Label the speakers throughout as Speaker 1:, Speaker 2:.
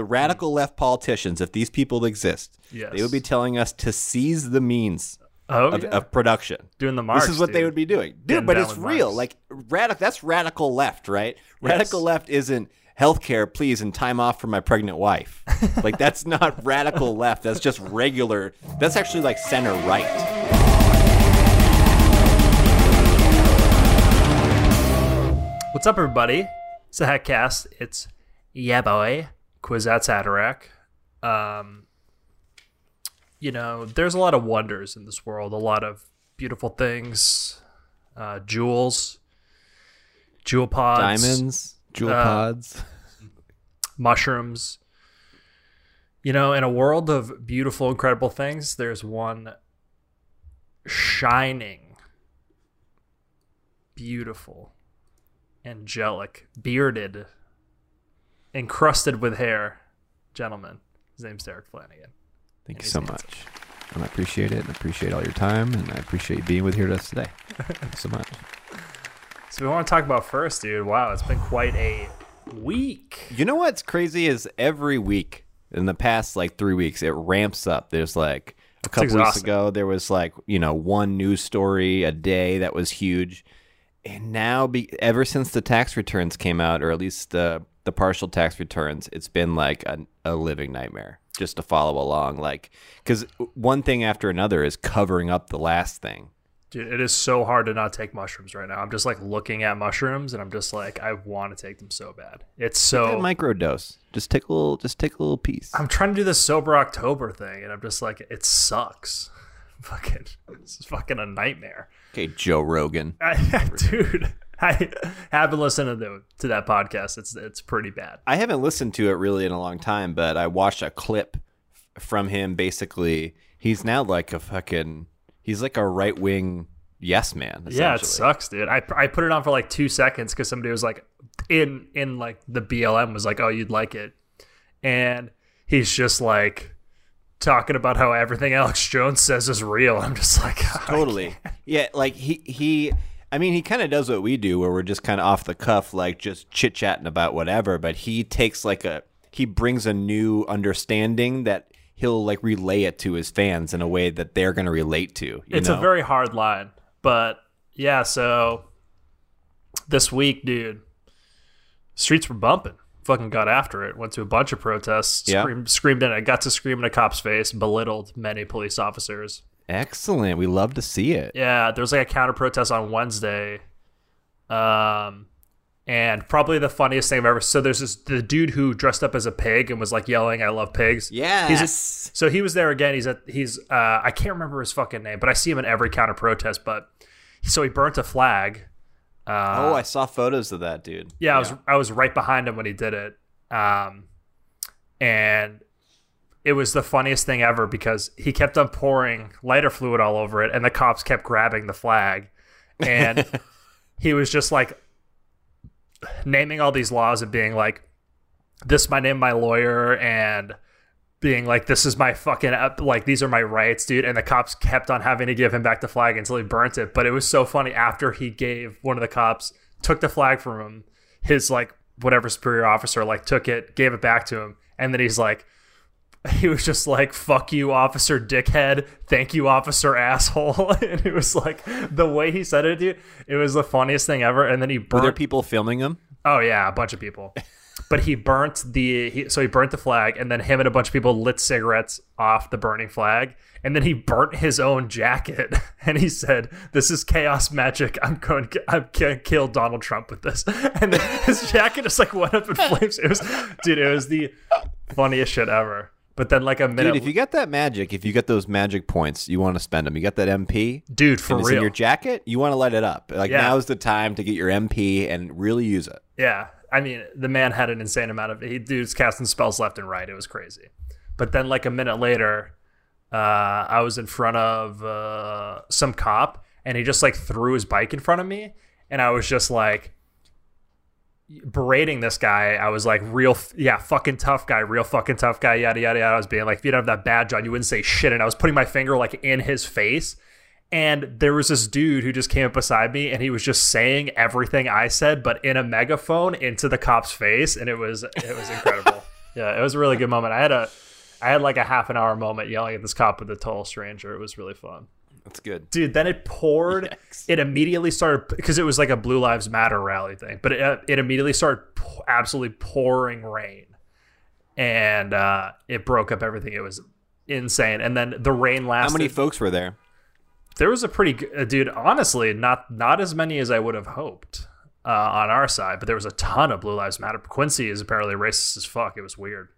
Speaker 1: the radical left politicians, if these people exist,
Speaker 2: Yes.
Speaker 1: they would be telling us to seize the means
Speaker 2: Oh,
Speaker 1: of,
Speaker 2: yeah.
Speaker 1: of production.
Speaker 2: doing the march.
Speaker 1: this is what they would be doing, dude.
Speaker 2: Getting
Speaker 1: But it's real.
Speaker 2: Marx.
Speaker 1: Like radical. That's radical left, right? Radical left isn't healthcare, please, and time off for my pregnant wife. like that's not radical left. That's just regular. That's actually like center right.
Speaker 2: What's up, everybody? It's the Hackcast. It's yeah, boy. Kwisatz Haderach. Um, you know, there's a lot of wonders in this world. A lot of beautiful things, uh, jewels, Juul pods,
Speaker 1: Diamonds, Juul
Speaker 2: Uh,
Speaker 1: pods.
Speaker 2: mushrooms. You know, in a world of beautiful, incredible things, there's one shining, beautiful, angelic, bearded, encrusted with hair gentleman. His name's Derek Flanagan.
Speaker 1: Thank you
Speaker 2: he's
Speaker 1: so
Speaker 2: handsome.
Speaker 1: much. And I appreciate it. And appreciate all your time. And I appreciate you being with here with us today. Thank you so much.
Speaker 2: So we want to talk about first, dude. Wow, it's been quite a week.
Speaker 1: You know what's crazy is every week in the past like three weeks it ramps up. There's like a couple weeks ago there was like you know one news story a day that was huge, and now be, ever since the tax returns came out, or at least the the partial tax returns, it's been like a, a living nightmare just to follow along. Like because one thing after another is covering up the last thing.
Speaker 2: Dude, it is so hard to not take mushrooms right now. I'm just like looking at mushrooms and I'm just like, I want to take them so bad. It's so
Speaker 1: That micro dose. Just take a little. Just take a little piece.
Speaker 2: I'm trying to do the sober October thing, and I'm just like, it sucks. Fucking, this is fucking a nightmare,
Speaker 1: Okay, Joe Rogan.
Speaker 2: Dude. I haven't listened to to that podcast. It's it's pretty bad.
Speaker 1: I haven't listened to it really in a long time, but I watched a clip from him. Basically, he's now like a fucking. He's like a right wing yes man.
Speaker 2: Yeah, it sucks, dude. I, I put it on for like two seconds because somebody was like, in in like the BLM was like, oh, you'd like it, and he's just like talking about how everything Alex Jones says is real. I'm just like,
Speaker 1: totally. Yeah, like he he. I mean, he kind of does what we do, where we're just kind of off the cuff, like just chit chatting about whatever. But he takes like a he brings a new understanding that he'll like relay it to his fans in a way that they're going to relate to. You
Speaker 2: it's
Speaker 1: know?
Speaker 2: a very hard line, but yeah. So this week, dude, streets were bumping. Fucking got after it. Went to a bunch of protests.
Speaker 1: Yeah.
Speaker 2: Screamed, screamed in it. Got to scream in a cop's face. Belittled many police officers.
Speaker 1: Excellent. We love to see it.
Speaker 2: Yeah, there was like a counter protest on Wednesday. Um, and probably the funniest thing I've ever. So there's this the dude who dressed up as a pig and was like yelling, "I love pigs."
Speaker 1: Yes.
Speaker 2: He's so he was there again. He's at he's uh I can't remember his fucking name, but I see him in every counter protest. But so he burnt a flag. Uh,
Speaker 1: oh, I saw photos of that dude.
Speaker 2: yeah, I was I was right behind him when he did it. Um, and it was the funniest thing ever because he kept on pouring lighter fluid all over it, and the cops kept grabbing the flag, and he was just like naming all these laws and being like, "This my name, my lawyer," and being like, "This is my fucking like these are my rights, dude." And the cops kept on having to give him back the flag until he burnt it. But it was so funny after he gave one of the cops took the flag from him, his like whatever superior officer like took it, gave it back to him, and then he's like. He was just like, fuck you, officer dickhead. Thank you, officer asshole. and it was like the way he said it, dude. It was the funniest thing ever. And then he
Speaker 1: Were there people filming him?
Speaker 2: Oh yeah, a bunch of people. But he burnt the he, so he burnt the flag, and then him and a bunch of people lit cigarettes off the burning flag, and then he burnt his own jacket, and he said, "This is chaos magic. I'm going, to, I'm going to kill Donald Trump with this." And then his jacket just like went up in flames. It was, dude, it was the funniest shit ever. But then like a minute,
Speaker 1: Dude, if you get that magic, if you get those magic points, you want to spend them. You got that MP,
Speaker 2: dude, for
Speaker 1: and it's in
Speaker 2: real,
Speaker 1: your jacket. You want to light it up. Like
Speaker 2: Yeah.
Speaker 1: now's the time to get your MP and really use it.
Speaker 2: Yeah, I mean, the man had an insane amount of he dude's casting spells left and right. It was crazy. But then, like a minute later, uh, I was in front of uh, some cop, and he just like threw his bike in front of me, and I was just like berating this guy. I was like, real, yeah, fucking tough guy, real fucking tough guy, yada yada yada. I was being like, if you don't have that badge on, you wouldn't say shit. And I was putting my finger like in his face. And there was this dude who just came up beside me and he was just saying everything I said, but in a megaphone into the cop's face. And it was it was incredible. Yeah, it was a really good moment. I had a, I had like a half an hour moment yelling at this cop with a total stranger. It was really fun.
Speaker 1: That's good.
Speaker 2: Dude, then it poured.
Speaker 1: Yikes.
Speaker 2: It immediately started because it was like a Blue Lives Matter rally thing, but it, it immediately started absolutely pouring rain, and uh, it broke up everything. It was insane. And then the rain lasted.
Speaker 1: How many folks were there?
Speaker 2: there was a pretty good uh, dude. Honestly, not not as many as I would have hoped uh, on our side, but there was a ton of Blue Lives Matter. Quincy is apparently racist as fuck. It was weird.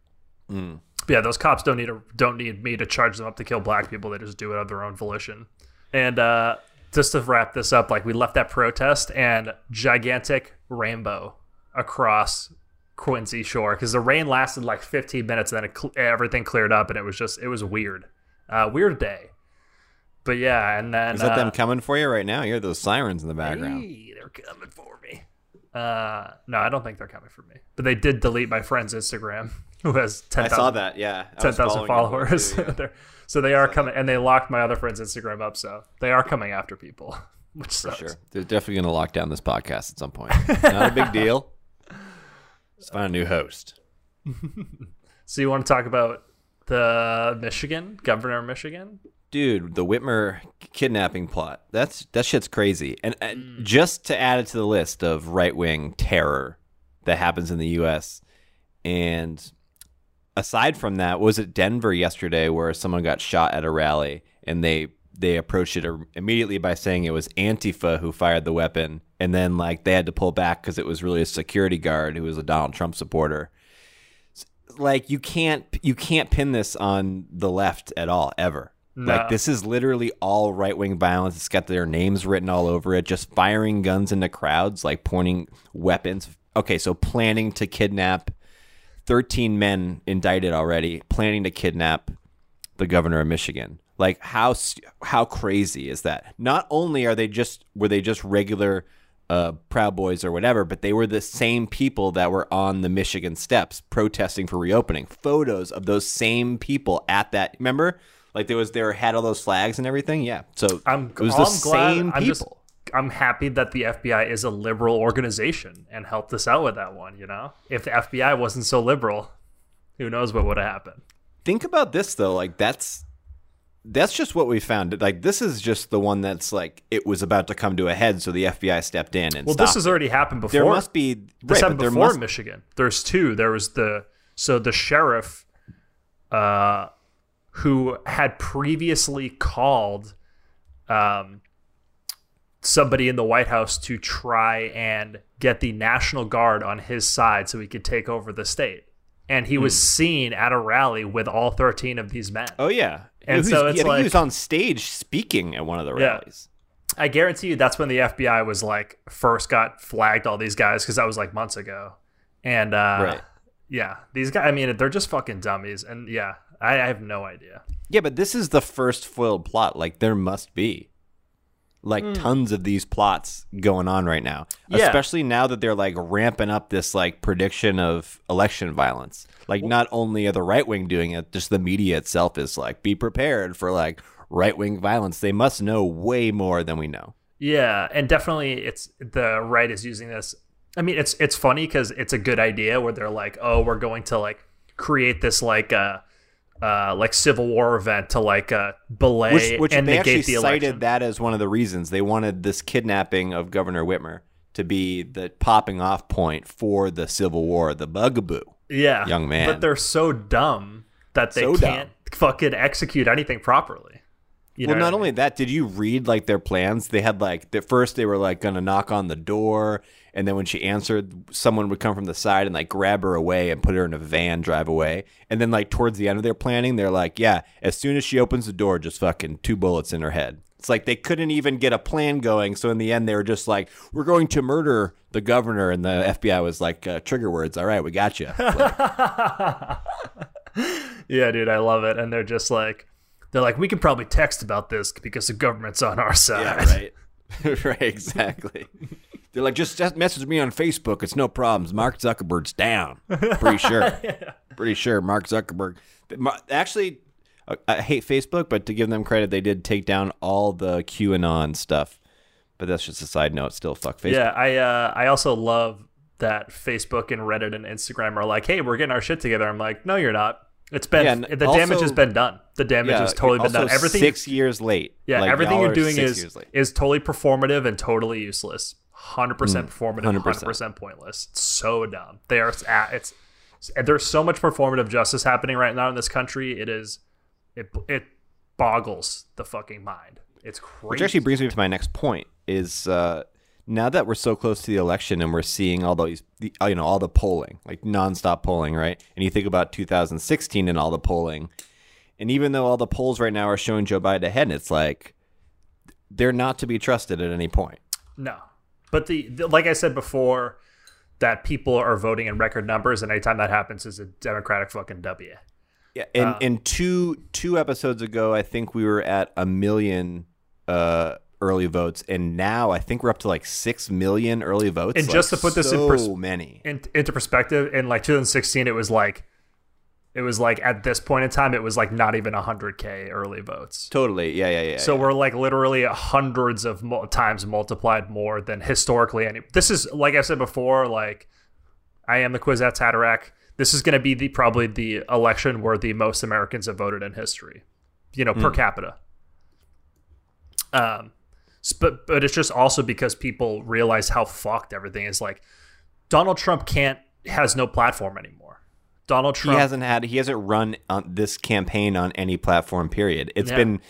Speaker 1: Mm.
Speaker 2: Yeah, those cops don't need a, don't need me to charge them up to kill black people. They just do it of their own volition. And uh, just to wrap this up, like we left that protest and gigantic rainbow across Quincy Shore because the rain lasted like 15 minutes, and then it cl- everything cleared up, and it was just it was weird, uh, weird day. But yeah, and then
Speaker 1: Is that
Speaker 2: uh,
Speaker 1: them coming for you right now? You hear those sirens in the background.
Speaker 2: Hey, they're coming for me. Uh, no, I don't think they're coming for me. But they did delete my friend's Instagram, who has 10,000
Speaker 1: I saw that. Yeah, I
Speaker 2: 10,000 followers.
Speaker 1: too, yeah.
Speaker 2: So they are coming, and they locked my other friend's Instagram up. So they are coming after people, which
Speaker 1: For
Speaker 2: sucks.
Speaker 1: sure. They're definitely going to lock down this podcast at some point. Not a big deal. Just find a new host.
Speaker 2: So you want to talk about the Michigan governor of Michigan?
Speaker 1: Dude, the Whitmer kidnapping plot. That's that shit's crazy. And uh,
Speaker 2: Mm.
Speaker 1: just to add it to the list of right-wing terror that happens in the US. And aside from that, was it Denver yesterday where someone got shot at a rally and they they approached it immediately by saying it was Antifa who fired the weapon and then like they had to pull back cuz it was really a security guard who was a Donald Trump supporter. Like you can't you can't pin this on the left at all ever.
Speaker 2: No.
Speaker 1: Like this is literally all right wing violence. It's got their names written all over it. Just firing guns into crowds, like pointing weapons. Okay, so planning to kidnap thirteen men indicted already, planning to kidnap the governor of Michigan. Like how how crazy is that? Not only are they just were they just regular uh, Proud Boys or whatever, but they were the same people that were on the Michigan steps protesting for reopening. Photos of those same people at that. Remember, like there was there had all those flags and everything. Yeah, so
Speaker 2: I'm,
Speaker 1: it was the
Speaker 2: I'm glad.
Speaker 1: same
Speaker 2: I'm
Speaker 1: people.
Speaker 2: just I'm happy that the FBI is a liberal organization and helped us out with that one. You know, if the FBI wasn't so liberal, who knows what would have happened?
Speaker 1: Think about this though, like that's that's just what we found. Like this is just the one that's like it was about to come to a head, so the FBI stepped in and
Speaker 2: Well, this has already happened before.
Speaker 1: there must be
Speaker 2: this
Speaker 1: right,
Speaker 2: happened before
Speaker 1: must-
Speaker 2: in Michigan. There's two. There was the so the sheriff, uh, who had previously called, um, somebody in the White House to try and get the National Guard on his side so he could take over the state. And he was seen at a rally with all 13 of these men.
Speaker 1: Oh yeah,
Speaker 2: And
Speaker 1: He was-
Speaker 2: so it's
Speaker 1: think he was on stage speaking at one of the
Speaker 2: Yeah.
Speaker 1: rallies.
Speaker 2: I guarantee you that's when the FBI was like first got flagged all these guys because that was like months ago. And uh,
Speaker 1: Right.
Speaker 2: yeah, these guys, I mean, they're just fucking dummies. And yeah, I, I have no idea.
Speaker 1: Yeah, but this is the first foiled plot. Like there must be like tons of these plots going on right now.
Speaker 2: Yeah.
Speaker 1: Especially now that they're like ramping up this like prediction of election violence. Like not only are the right wing doing it, just the media itself is like be prepared for like right wing violence. They must know way more than we know.
Speaker 2: Yeah, and definitely it's the right is using this. I mean, it's it's funny because it's a good idea where they're like, oh, we're going to like create this like uh uh like civil war event to like uh belay
Speaker 1: Which, which
Speaker 2: and
Speaker 1: they
Speaker 2: negate
Speaker 1: actually
Speaker 2: the
Speaker 1: cited that as one of the reasons they wanted this kidnapping of Governor Whitmer to be the popping off point for the Civil War, the boogaloo.
Speaker 2: yeah,
Speaker 1: young man.
Speaker 2: But they're so dumb that they
Speaker 1: So
Speaker 2: can't fucking execute anything properly. You
Speaker 1: well,
Speaker 2: know
Speaker 1: not
Speaker 2: I
Speaker 1: only that, did you read like their plans? They had like at first they were like going to knock on the door, and then when she answered, someone would come from the side and like grab her away and put her in a van, drive away. And then like towards the end of their planning, they're like, yeah, as soon as she opens the door, just fucking two bullets in her head. It's like they couldn't even get a plan going. So in the end, they were just like, "We're going to murder the governor," and the FBI was like, uh, "Trigger words. All right, we got you."
Speaker 2: Yeah, dude, I love it. And they're just like, they're like, we can probably text about this because the government's on our side.
Speaker 1: Yeah, right. right, exactly. They're like, just just message me on Facebook. It's no problems. Mark Zuckerberg's down. Pretty sure. Pretty sure Mark Zuckerberg. Actually, I- I hate Facebook, but to give them credit, they did take down all the QAnon stuff. But that's just a side note. Still, fuck Facebook.
Speaker 2: Yeah, I uh, I also love that Facebook and Reddit and Instagram are like, "Hey, we're getting our shit together." I'm like, "No, you're not." It's been
Speaker 1: Yeah,
Speaker 2: the damage has been done. The damage has totally been done. Everything
Speaker 1: six years late.
Speaker 2: Yeah,
Speaker 1: Like,
Speaker 2: everything you're doing is is totally performative and totally useless. Hundred percent performative,
Speaker 1: 100%.
Speaker 2: hundred percent pointless. It's so dumb. They are at it's. There's so much performative justice happening right now in this country. It is, it it boggles the fucking mind. It's crazy.
Speaker 1: Which actually brings me to my next point: is uh, now that we're so close to the election and we're seeing all these, the, uh, you know, all the polling, like nonstop polling, right? And you think about 2016 and all the polling, and even though all the polls right now are showing Joe Biden ahead, it's like they're not to be trusted at any point.
Speaker 2: No, but the, the like I said before, that people are voting in record numbers, and anytime that happens, is a Democratic fucking W.
Speaker 1: Yeah, and and two two episodes ago, I think we were at a million uh, early votes, and now I think we're up to like six million early votes.
Speaker 2: And just to put this in
Speaker 1: so
Speaker 2: pers-
Speaker 1: many.
Speaker 2: In, into perspective, in like 2016, it was like, it was like at this point in time, it was like not even 100k early votes.
Speaker 1: Totally, yeah, yeah, yeah.
Speaker 2: So
Speaker 1: yeah.
Speaker 2: we're like literally hundreds of mul- times multiplied more than historically any. This is like I said before. Like I am the Kwisatz Haderach. This is going to be the probably the election where the most Americans have voted in history. You know, per capita. Um, but but it's just also because people realize how fucked everything is. Like Donald Trump can't has no platform anymore. Donald Trump.
Speaker 1: he hasn't had he hasn't run on this campaign on any platform. Period. It's
Speaker 2: Yeah.
Speaker 1: been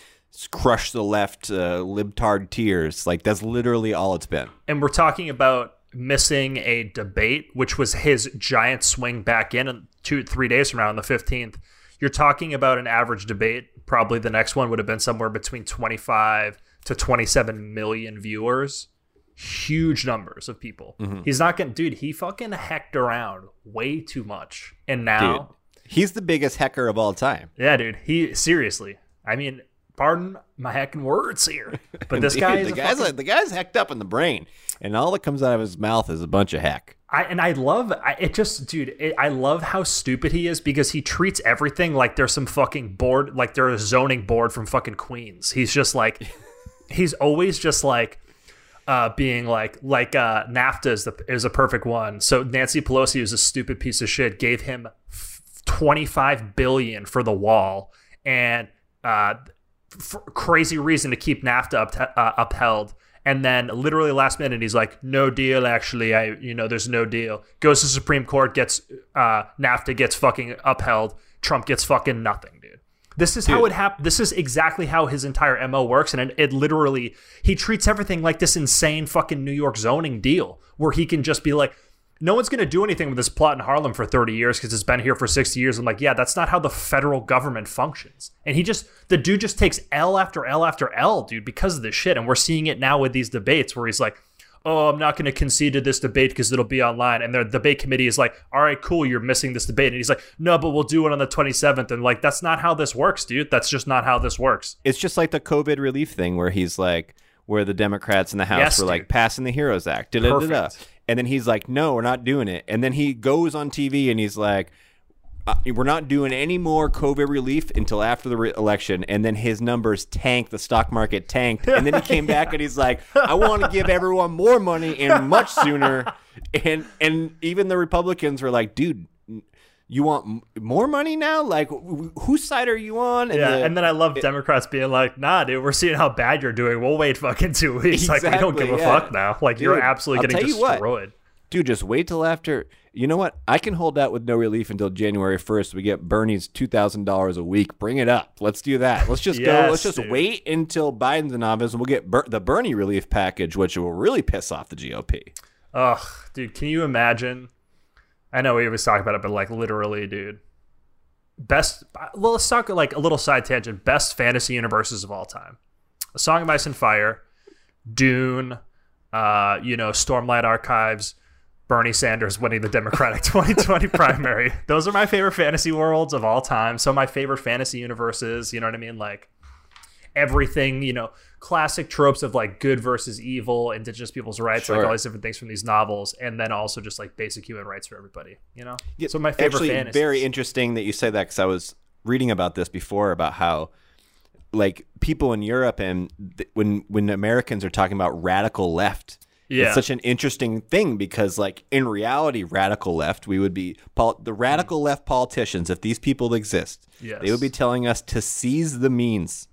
Speaker 1: crush the left, uh, libtard tears. Like that's literally all it's been.
Speaker 2: and we're talking about missing a debate, which was his giant swing back in in two, three days from now on the 15th. You're talking about an average debate. Probably the next one would have been somewhere between 25 to 27 million viewers. Huge numbers of people. Mm-hmm. He's not to, dude, he fucking hecked around way too much. And
Speaker 1: Dude,
Speaker 2: now,
Speaker 1: he's the biggest hecker of all time.
Speaker 2: yeah, dude, he seriously, I mean, pardon my hecking words here, but this
Speaker 1: Dude,
Speaker 2: guy is
Speaker 1: the guy's
Speaker 2: fucking
Speaker 1: like, the guy's hecked up in the brain, and all that comes out of his mouth is a bunch of heck.
Speaker 2: I and I love I, it. Just dude, it, I love how stupid he is because he treats everything like there's some fucking board, like they're a zoning board from fucking Queens. He's just like, he's always just like, uh, being like like uh, NAFTA is the is a perfect one. So Nancy Pelosi is a stupid piece of shit. Gave him twenty five billion for the wall and uh, crazy reason to keep NAFTA up, uh, upheld. And then literally last minute, he's like, "No deal. Actually, I you know there's no deal." Goes to Supreme Court, gets uh, NAFTA gets fucking upheld. Trump gets fucking nothing, dude. This is how it happened. This is exactly how his entire mo works, and it, it literally he treats everything like this insane fucking New York zoning deal, where he can just be like, no one's going to do anything with this plot in Harlem for 30 years because it's been here for 60 years. I'm like, yeah, that's not how the federal government functions. And he just, the dude just takes L after L after L, dude, because of this shit. And we're seeing it now with these debates where he's like, oh, I'm not going to concede to this debate because it'll be online. And the debate committee is like, all right, cool, you're missing this debate. And he's like, no, but we'll do it on the 27th. And like, that's not how this works, dude. That's just not how this works.
Speaker 1: It's just like the COVID relief thing where he's like, where the Democrats in the House
Speaker 2: Yes,
Speaker 1: were like passing the Heroes Act, da-da-da-da.
Speaker 2: Perfect.
Speaker 1: and then he's like, no, we're not doing it. And then he goes on TV and he's like, uh, we're not doing any more COVID relief until after the re- election. And then his numbers tanked, the stock market tanked. And then he came back and he's like, I want to give everyone more money and much sooner. And and even the Republicans were like, dude, you want m- more money now? Like, wh- whose side are you on? And
Speaker 2: Yeah,
Speaker 1: the-
Speaker 2: and then I love Democrats being like, "Nah, dude, we're seeing how bad you're doing. We'll wait fucking two weeks. like we don't
Speaker 1: Exactly,
Speaker 2: give a fuck now. Like you're absolutely
Speaker 1: I'll
Speaker 2: getting
Speaker 1: you what.
Speaker 2: destroyed."
Speaker 1: dude, just wait till after. You know what? I can hold out with no relief until January first. We get Bernie's two thousand dollars a week. Bring it up. Let's do that. Let's just go. Let's just
Speaker 2: dude.
Speaker 1: wait until Biden's in office, and we'll get Ber- the Bernie relief package, which will really piss off the GOP.
Speaker 2: Ugh, dude, can you imagine? I know we always talk about it, but like literally, dude. Best. Well, let's talk like a little side tangent. Best fantasy universes of all time: A Song of Ice and Fire, Dune, uh, you know, Stormlight Archives, Bernie Sanders winning the Democratic 2020 primary. Those are my favorite fantasy worlds of all time. So my favorite fantasy universes. You know what I mean? Like everything, you know, classic tropes of like good versus evil, indigenous people's rights, like all these different things from these novels, and then also just like basic human rights for everybody. You know, Yeah, so my favorite
Speaker 1: Actually,
Speaker 2: fantasies.
Speaker 1: very interesting that you say that because I was reading about this before about how like people in Europe and th- when when Americans are talking about radical left
Speaker 2: Yeah.
Speaker 1: It's such an interesting thing because, like, in reality, radical left, we would be pol- the radical left politicians, if these people exist,
Speaker 2: Yes.
Speaker 1: they would be telling us to seize the means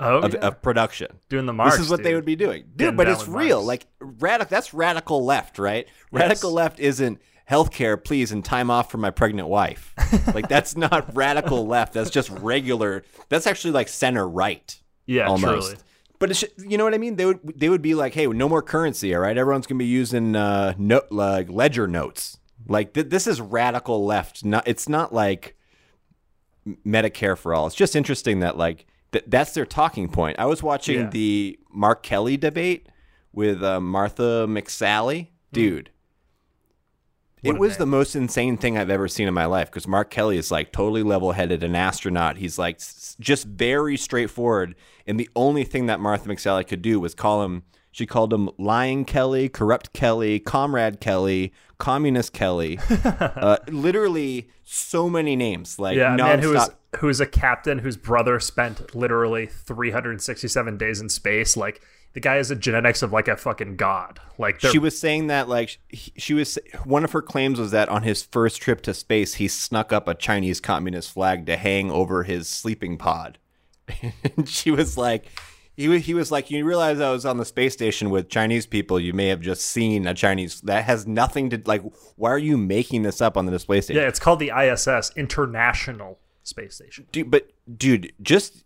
Speaker 2: Oh,
Speaker 1: of,
Speaker 2: yeah.
Speaker 1: of production.
Speaker 2: doing the march.
Speaker 1: this is what they would be doing, dude.
Speaker 2: Getting
Speaker 1: But it's real.
Speaker 2: Marx.
Speaker 1: Like radical. That's radical left, right? Radical left isn't healthcare, please, and time off for my pregnant wife. like that's not radical left. That's just regular. That's actually like center right.
Speaker 2: Yeah,
Speaker 1: almost.
Speaker 2: truly.
Speaker 1: But it's, you know what I mean? They would they would be like, hey, no more currency, all right? Everyone's gonna be using uh, no, like ledger notes. Like th- this is radical left. Not it's not like Medicare for all. It's just interesting that like th- that's their talking point. I was watching
Speaker 2: Yeah.
Speaker 1: the Mark Kelly debate with uh, Martha McSally, dude.
Speaker 2: Hmm. What
Speaker 1: It was the most insane thing I've ever seen in my life because Mark Kelly is like totally level headed, an astronaut. He's like s- just very straightforward. And the only thing that Martha McSally could do was call him, she called him lying Kelly, corrupt Kelly, comrade Kelly, communist Kelly. uh, literally so many names. Like,
Speaker 2: Yeah, a man who was who was a captain whose brother spent literally 367 days in space. Like the guy has the genetics of like a fucking god. Like
Speaker 1: She was saying that like she was one of her claims was that on his first trip to space he snuck up a Chinese communist flag to hang over his sleeping pod. and she was like he he was like you realize I was on the space station with Chinese people you may have just seen a Chinese that has nothing to like why are you making this up on the display station?
Speaker 2: yeah, it's called the ISS International Space Station.
Speaker 1: Dude, but dude, just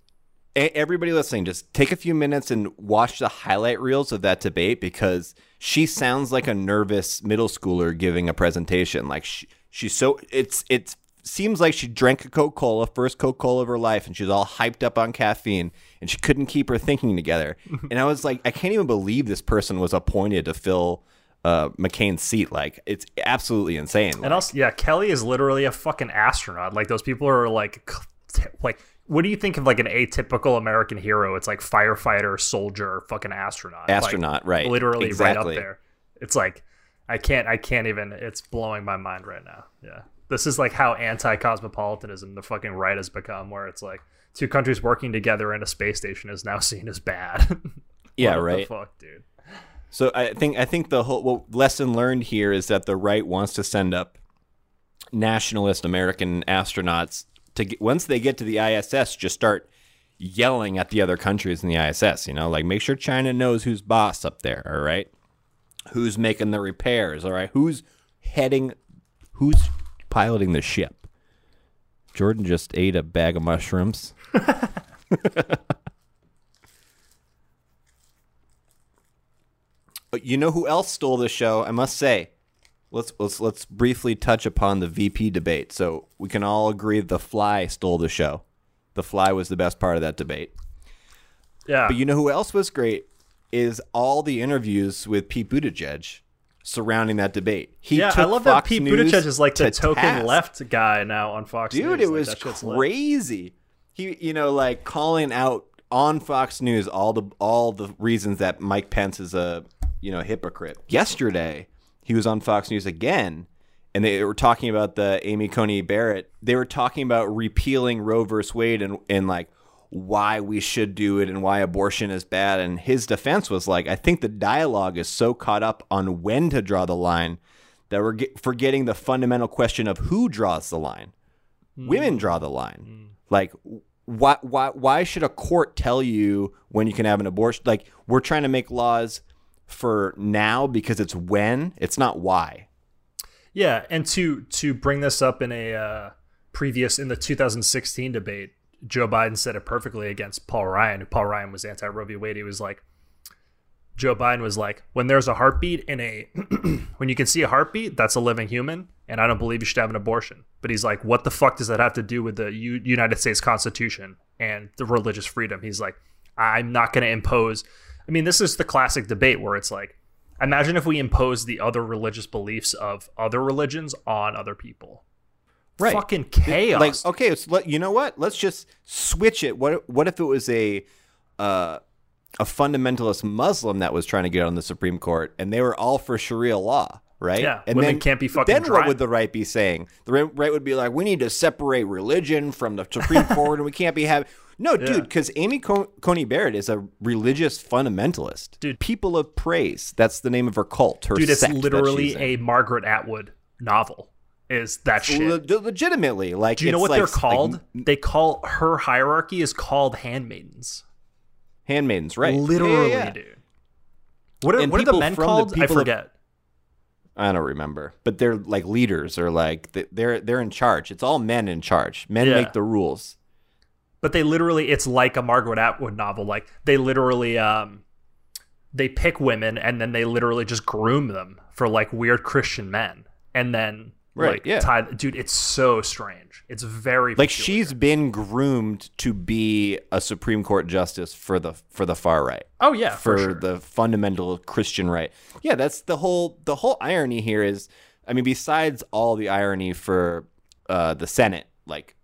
Speaker 1: everybody listening, just take a few minutes and watch the highlight reels of that debate because she sounds like a nervous middle schooler giving a presentation. Like she, she's so it's it seems like she drank a Coca Cola, first Coca Cola of her life, and she's all hyped up on caffeine, and she couldn't keep her thinking together. and I was like, I can't even believe this person was appointed to fill. Uh, McCain's seat, like it's absolutely insane.
Speaker 2: And also, yeah, Kelly is literally a fucking astronaut. Like those people are like, t- like, what do you think of like an atypical American hero? It's like firefighter, soldier, fucking astronaut. Like,
Speaker 1: Astronaut, right.
Speaker 2: Literally right up there. It's like, I can't, I can't even. It's blowing my mind right now. Yeah, this is like how anti-cosmopolitanism the fucking right has become, where it's like two countries working together in a space station is now seen as bad.
Speaker 1: yeah,
Speaker 2: What the
Speaker 1: right.
Speaker 2: fuck, dude.
Speaker 1: So I think I think the whole well, lesson learned here is that the right wants to send up nationalist American astronauts to get, once they get to the ISS, just start yelling at the other countries in the ISS. You know, like make sure China knows who's boss up there. All right, who's making the repairs. All right, who's heading, who's piloting the ship. Jordan just ate a bag of mushrooms. But You know who else stole the show? I must say. Let's let's let's briefly touch upon the VP debate. So we can all agree the Fly stole the show. The Fly was the best part of that debate.
Speaker 2: Yeah,
Speaker 1: But you know who else was great is all the interviews with Pete Buttigieg surrounding that debate. He
Speaker 2: yeah, I love
Speaker 1: Fox
Speaker 2: that Pete
Speaker 1: News
Speaker 2: Buttigieg is like the token
Speaker 1: task.
Speaker 2: left guy now on Fox News.
Speaker 1: Dude, it
Speaker 2: Like,
Speaker 1: was
Speaker 2: shit's lit.
Speaker 1: crazy. He, you know, like calling out on Fox News all the all the reasons that Mike Pence is a you know hypocrite. Yesterday, he was on Fox News again, and they were talking about the Amy Coney Barrett. They were talking about repealing Roe versus Wade and and like why we should do it and why abortion is bad. And his defense was like, I think the dialogue is so caught up on when to draw the line that we're get, forgetting the fundamental question of who draws the line hmm. women draw the line. Hmm. Like, why, why, why should a court tell you when you can have an abortion? Like, we're trying to make laws for now because it's when, it's not why.
Speaker 2: Yeah, and to to bring this up in a uh, previous in the 2016 debate, Joe Biden said it perfectly against Paul Ryan. Paul Ryan was anti Roe v. Wade. He was like, Joe Biden was like, when there's a heartbeat in a when you can see a heartbeat, that's a living human, and I don't believe you should have an abortion. But he's like, what the fuck does that have to do with the U- United States Constitution and the religious freedom? He's like, I'm not going to impose. I mean, this is the classic debate where it's like, imagine if we impose the other religious beliefs of other religions on other people.
Speaker 1: Right.
Speaker 2: Fucking chaos.
Speaker 1: Like, okay, you know what? Let's just switch it. What, what if it was a, uh, a fundamentalist Muslim that was trying to get on the Supreme Court and they were all for Sharia law? right?
Speaker 2: Yeah, and women then, can't be fucking
Speaker 1: Then what would the right be saying? The right would be like, we need to separate religion from the Supreme Court, and we can't be having. No, dude, because Amy Co- Coney Barrett is a religious fundamentalist.
Speaker 2: Dude.
Speaker 1: people of praise. That's the name of her cult. Her
Speaker 2: Dude, it's literally a Margaret Atwood novel. Is that shit?
Speaker 1: Le- legitimately like.
Speaker 2: Do you know what
Speaker 1: like-
Speaker 2: they're called?
Speaker 1: Like
Speaker 2: they call her hierarchy is called handmaidens.
Speaker 1: handmaidens, right? Yeah, yeah,
Speaker 2: Literally,
Speaker 1: yeah.
Speaker 2: dude. What are, what are the men
Speaker 1: from the
Speaker 2: called? I
Speaker 1: people of-
Speaker 2: forget.
Speaker 1: I don't remember, but they're like leaders or like they're they're in charge. It's all men in charge. Men
Speaker 2: Yeah.
Speaker 1: make the rules.
Speaker 2: But they literally it's like a Margaret Atwood novel. Like they literally um they pick women and then they literally just groom them for like weird Christian men. And then
Speaker 1: Right,
Speaker 2: like
Speaker 1: yeah.
Speaker 2: tie dude, it's so strange. It's very
Speaker 1: Like
Speaker 2: peculiar.
Speaker 1: she's been groomed to be a Supreme Court justice for the for the far right.
Speaker 2: Oh yeah,
Speaker 1: for,
Speaker 2: for, sure.
Speaker 1: the fundamental Christian right. Yeah, that's the whole the whole irony here is I mean besides all the irony for uh, the Senate like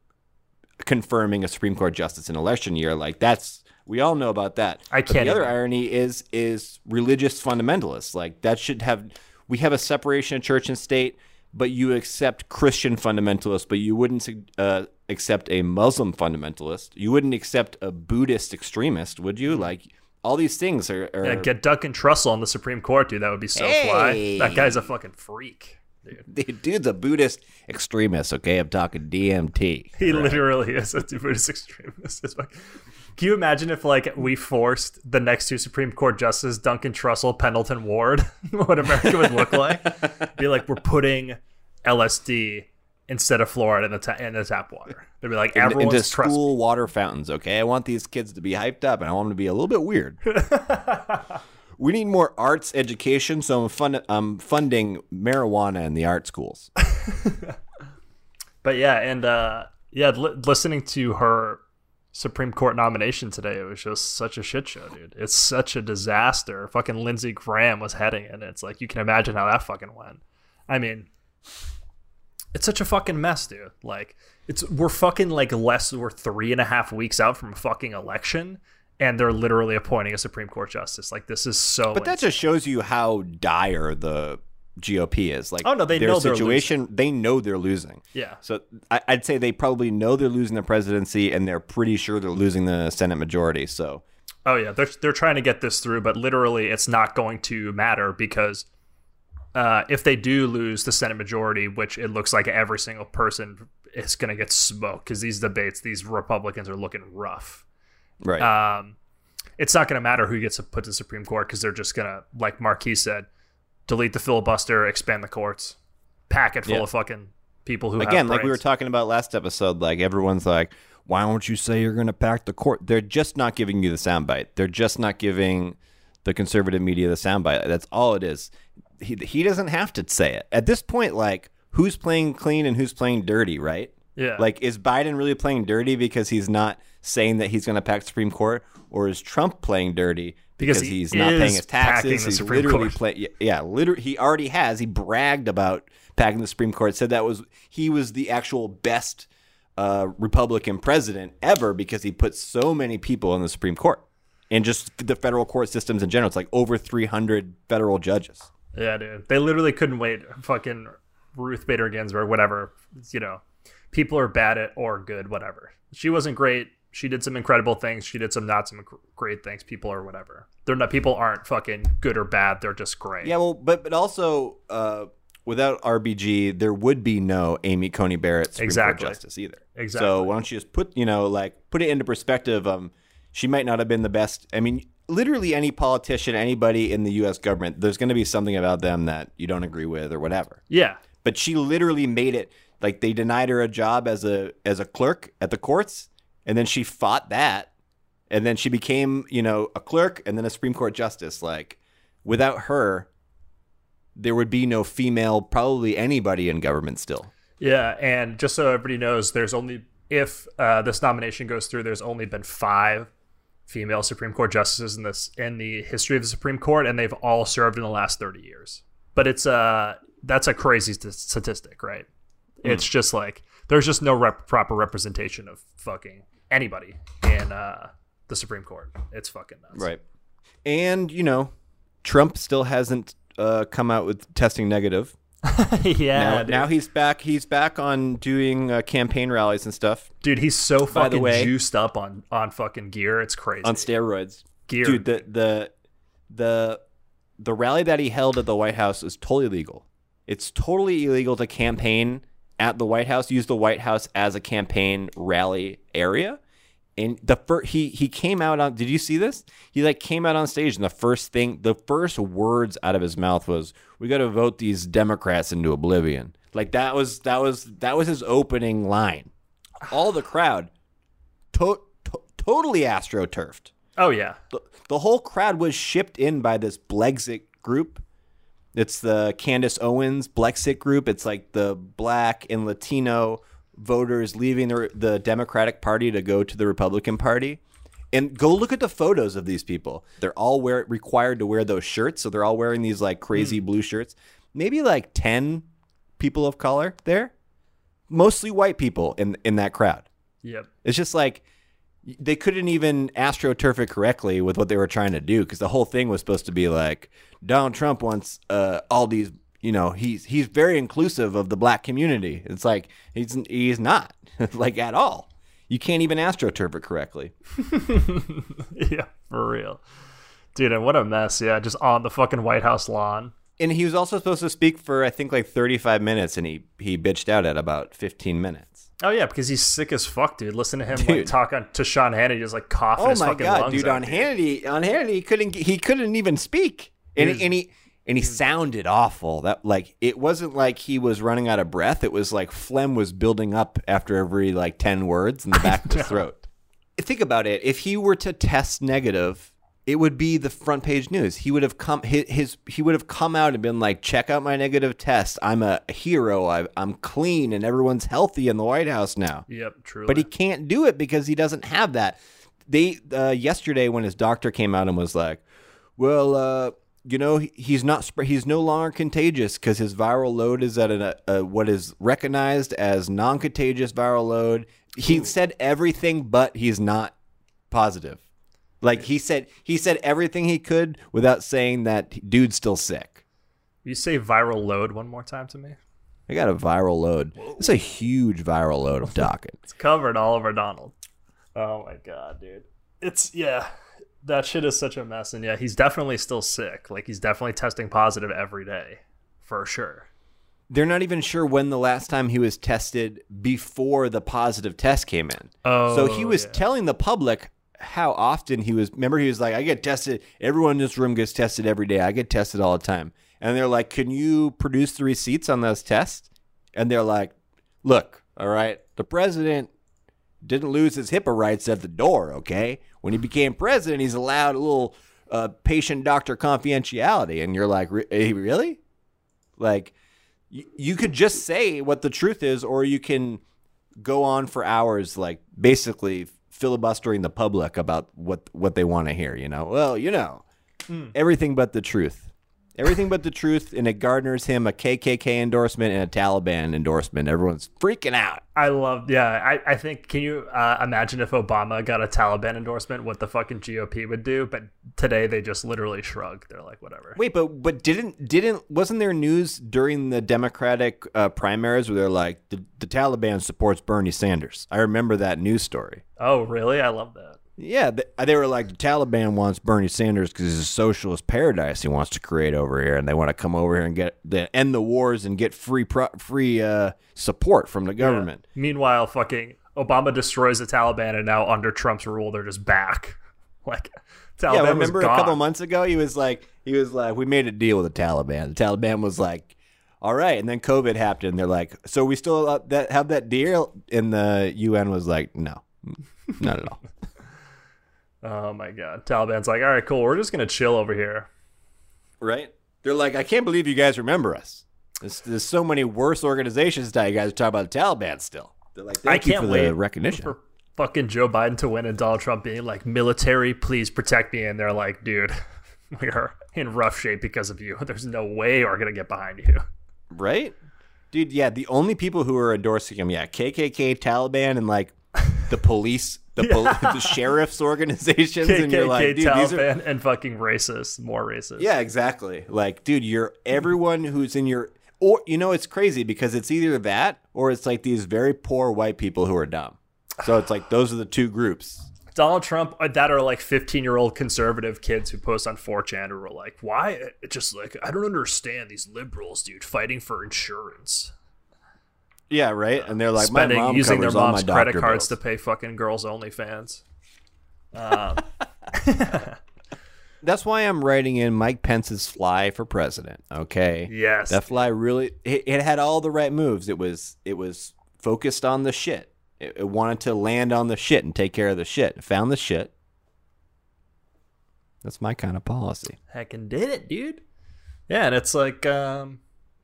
Speaker 1: confirming a Supreme Court justice in election year like that's we all know about that.
Speaker 2: I can't
Speaker 1: the other irony is is religious fundamentalists like that should have we have a separation of church and state but you accept Christian fundamentalists, but you wouldn't uh, accept a Muslim fundamentalist. You wouldn't accept a Buddhist extremist, would you? Like all these things are. are
Speaker 2: Yeah, get Duncan Trussell on the Supreme Court, dude. That would be so
Speaker 1: Hey.
Speaker 2: fly. That guy's a fucking freak, dude.
Speaker 1: the dude's a Buddhist extremist. Okay, I'm talking DMT.
Speaker 2: He literally is a Buddhist extremist. Can you imagine if like we forced the next two Supreme Court justices, Duncan Trussell, Pendleton Ward, what America would look like? Be like, we're putting LSD instead of fluoride in the ta- in the tap water. They'd be like,
Speaker 1: In-
Speaker 2: everyone's
Speaker 1: into
Speaker 2: trust me.
Speaker 1: school water fountains. Okay, I want these kids to be hyped up, and I want them to be a little bit weird. We need more arts education, so I'm, fund- I'm funding marijuana in the art schools.
Speaker 2: But yeah, and uh, yeah, li- listening to her Supreme Court nomination today, it was just such a shit show, dude. It's such a disaster. Fucking Lindsey Graham was heading it. It's like you can imagine how that fucking went. I mean, it's such a fucking mess, dude. Like, it's we're fucking like less. We're three and a half weeks out from a fucking election, and they're literally appointing a Supreme Court justice. Like, this is so.
Speaker 1: But that just shows you how dire the GOP is. Like,
Speaker 2: Oh, no, they
Speaker 1: their
Speaker 2: know they're
Speaker 1: situation. They know they're losing.
Speaker 2: yeah.
Speaker 1: So I, I'd say they probably know they're losing the presidency, and they're pretty sure they're losing the Senate majority. So
Speaker 2: Oh yeah, they're they're trying to get this through, but literally, it's not going to matter because uh, if they do lose the Senate majority, which it looks like every single person is going to get smoked because these debates, these Republicans are looking rough.
Speaker 1: Right,
Speaker 2: Um, it's not going to matter who gets put to Supreme Court because they're just going to, like Marquis said, delete the filibuster, expand the courts, pack it full
Speaker 1: Yeah.
Speaker 2: of fucking people who have
Speaker 1: again, like we were talking about last episode, like everyone's like, "Why don't you say you're going to pack the court?" They're just not giving you the soundbite. They're just not giving the conservative media the soundbite. That's all it is. He he doesn't have to say it at this point. Like, who's playing clean and who's playing dirty, right?
Speaker 2: Yeah.
Speaker 1: Like, is Biden really playing dirty because he's not saying that he's going to pack the Supreme Court, or is Trump playing dirty
Speaker 2: Because
Speaker 1: because,
Speaker 2: he
Speaker 1: he's not paying his taxes? He's
Speaker 2: Supreme
Speaker 1: literally playing. Yeah, literally, he already has. He bragged about packing the Supreme Court. Said that was he was the actual best uh, Republican president ever because he put so many people in the Supreme Court and just the federal court systems in general. It's like over 300 federal judges.
Speaker 2: Yeah, dude. They literally couldn't wait. Fucking Ruth Bader Ginsburg, whatever. You know, people are bad at or good, whatever. She wasn't great. She did some incredible things. She did some not some great things. People or whatever. They're not. People aren't fucking good or bad. They're just great.
Speaker 1: Yeah, well, but but also uh, without RBG, there would be no Amy Coney Barrett Supreme
Speaker 2: Exactly.
Speaker 1: Court justice either.
Speaker 2: Exactly.
Speaker 1: So why don't you just put you know like put it into perspective? Um, she might not have been the best. I mean, literally any politician, anybody in the U.S. government, there's going to be something about them that you don't agree with or whatever.
Speaker 2: Yeah.
Speaker 1: But she literally made it like they denied her a job as a as a clerk at the courts, and then she fought that, and then she became you know a clerk and then a Supreme Court justice. Like without her, there would be no female, probably anybody in government still.
Speaker 2: Yeah, and just so everybody knows, there's only if uh, this nomination goes through, there's only been five female Supreme Court justices in this in the history of the Supreme Court, and they've all served in the last 30 years. But it's uh that's a crazy st- statistic, right? It's just like there's just no rep- proper representation of fucking anybody in uh, the Supreme Court. It's fucking nuts.
Speaker 1: Right. And, you know, Trump still hasn't uh, come out with testing negative.
Speaker 2: yeah,
Speaker 1: Now, now he's back. He's back on doing uh, campaign rallies and stuff
Speaker 2: dude, he's so fucking
Speaker 1: way-
Speaker 2: juiced up on on fucking gear. It's crazy.
Speaker 1: on steroids.
Speaker 2: gear,
Speaker 1: Dude, the the the the rally that he held at the White House is totally legal. It's totally illegal to campaign at the White House, used the White House as a campaign rally area. And the first he he came out on did you see this? He like came out on stage and the first thing the first words out of his mouth was we got to vote these Democrats into oblivion. Like that was that was that was his opening line. All the crowd to- to- totally astroturfed
Speaker 2: oh yeah,
Speaker 1: the, the whole crowd was shipped in by this Blexit group. It's the Candace Owens Blexit group. It's like the black and Latino voters leaving the, the Democratic Party to go to the Republican Party. And go look at the photos of these people. They're all wear, required to wear those shirts. So they're all wearing these like crazy hmm. blue shirts. Maybe like 10 people of color there. Mostly white people in, in that crowd.
Speaker 2: yep.
Speaker 1: It's just like they couldn't even astroturf it correctly with what they were trying to do because the whole thing was supposed to be like Donald Trump wants uh, all these, you know, he's he's very inclusive of the black community. It's like he's he's not like at all. You can't even astroturf it correctly.
Speaker 2: yeah, for real. Dude, and what a mess. Yeah, just on the fucking White House lawn.
Speaker 1: And he was also supposed to speak for I think like 35 minutes, and he he bitched out at about 15 minutes.
Speaker 2: Oh yeah, because he's sick as fuck, dude. Listen to him like talk on to Sean Hannity, just like coughing
Speaker 1: Oh
Speaker 2: his
Speaker 1: my
Speaker 2: fucking
Speaker 1: god,
Speaker 2: lungs
Speaker 1: dude!
Speaker 2: out,
Speaker 1: On Hannity, on Hannity, he couldn't he couldn't even speak, and
Speaker 2: He was-
Speaker 1: and he and he sounded awful. That like it wasn't like he was running out of breath. It was like phlegm was building up after every like ten words in the back of his throat. Think about it. If he were to test negative, it would be the front page news. He would have come his, his he would have come out and been like, "Check out my negative test. I'm a hero. I, I'm clean, and everyone's healthy in the White House now."
Speaker 2: Yep, truly.
Speaker 1: but he can't do it because he doesn't have that. They uh, yesterday when his doctor came out and was like, "Well, uh, you know, he's not he's no longer contagious because his viral load is at a, a what is recognized as non-contagious viral load." He said everything, but he's not positive. Like he said, he said everything he could without saying that dude's still sick.
Speaker 2: you say viral load one more time to me?
Speaker 1: I got a viral load. It's a huge viral load of docket.
Speaker 2: It's covered all over Donald. Oh my god, dude. It's yeah. That shit is such a mess. And yeah, he's definitely still sick. Like he's definitely testing positive every day. For sure.
Speaker 1: they're not even sure when the last time he was tested before the positive test came in.
Speaker 2: Oh,
Speaker 1: so he oh, was
Speaker 2: yeah.
Speaker 1: telling the public how often he was. Remember, he was like, "I get tested. Everyone in this room gets tested every day. I get tested all the time." And they're like, "Can you produce the receipts on those tests?" And they're like, "Look, all right, the president didn't lose his HIPAA rights at the door. Okay, when he became president, he's allowed a little uh, patient-doctor confidentiality." And you're like, "Re- eh, "Really?" Like you, you could just say what the truth is, or you can go on for hours, like basically filibustering the public about what what they want to hear. You know, well, you know, hmm. everything but the truth. Everything but the truth, and it garners him a KKK endorsement and a Taliban endorsement. Everyone's freaking out.
Speaker 2: I love yeah, I, I think can you uh, imagine if Obama got a Taliban endorsement what the fucking GOP would do? But today they just literally shrug. They're like, whatever.
Speaker 1: Wait, but but didn't didn't wasn't there news during the Democratic uh, primaries where they're like the, the Taliban supports Bernie Sanders? I remember that news story.
Speaker 2: Oh really? I love that.
Speaker 1: Yeah, th- they were like the Taliban wants Bernie Sanders because it's a socialist paradise he wants to create over here, and they want to come over here and get the end the wars and get free pro- free uh, support from the government.
Speaker 2: Meanwhile, fucking Obama destroys the Taliban, and now under Trump's rule, they're just back. Like Taliban
Speaker 1: Yeah, remember a couple months ago he was like he was like we made a deal with the Taliban. The Taliban was like, all right, and then COVID happened. And They're like, so we still uh, that have that deal, and the UN was like, no, not at all.
Speaker 2: Oh my god, Taliban's like, all right, cool. We're just gonna chill over here.
Speaker 1: right? They're like, I can't believe you guys remember us. There's, there's so many worse organizations now. You guys are talking about the Taliban still. They're like, thank
Speaker 2: I
Speaker 1: you
Speaker 2: can't
Speaker 1: for
Speaker 2: wait
Speaker 1: the recognition.
Speaker 2: for fucking Joe Biden to win and Donald Trump being like, military, please protect me. And they're like, dude, we are in rough shape because of you. There's no way we're gonna get behind you.
Speaker 1: right? Dude, yeah, the only people who are endorsing him, yeah, KKK, Taliban, and like the police, the, pol- the sheriff's organizations, and you're like,
Speaker 2: KKK,
Speaker 1: dude, these are
Speaker 2: Taliban, and fucking racist, more racist.
Speaker 1: yeah, exactly. Like, dude, you're everyone who's in your or you know it's crazy because it's either that or it's like these very poor white people who are dumb. So it's like those are the two groups.
Speaker 2: Donald Trump uh, that are like 15 year old conservative kids who post on 4chan who are like, why? It just like, I don't understand these liberals, dude, fighting for insurance.
Speaker 1: Yeah, right. And they're like,
Speaker 2: Spending,
Speaker 1: my mom
Speaker 2: using their
Speaker 1: covers all
Speaker 2: mom's credit cards
Speaker 1: bills.
Speaker 2: to pay fucking girls' OnlyFans. Um,
Speaker 1: That's why I'm writing in Mike Pence's fly for president. Okay.
Speaker 2: yes.
Speaker 1: That fly really it, it had all the right moves. It was it was focused on the shit. It, it wanted to land on the shit and take care of the shit. It found the shit. That's my kind of policy.
Speaker 2: Heckin' did it, dude. Yeah, and it's like, um,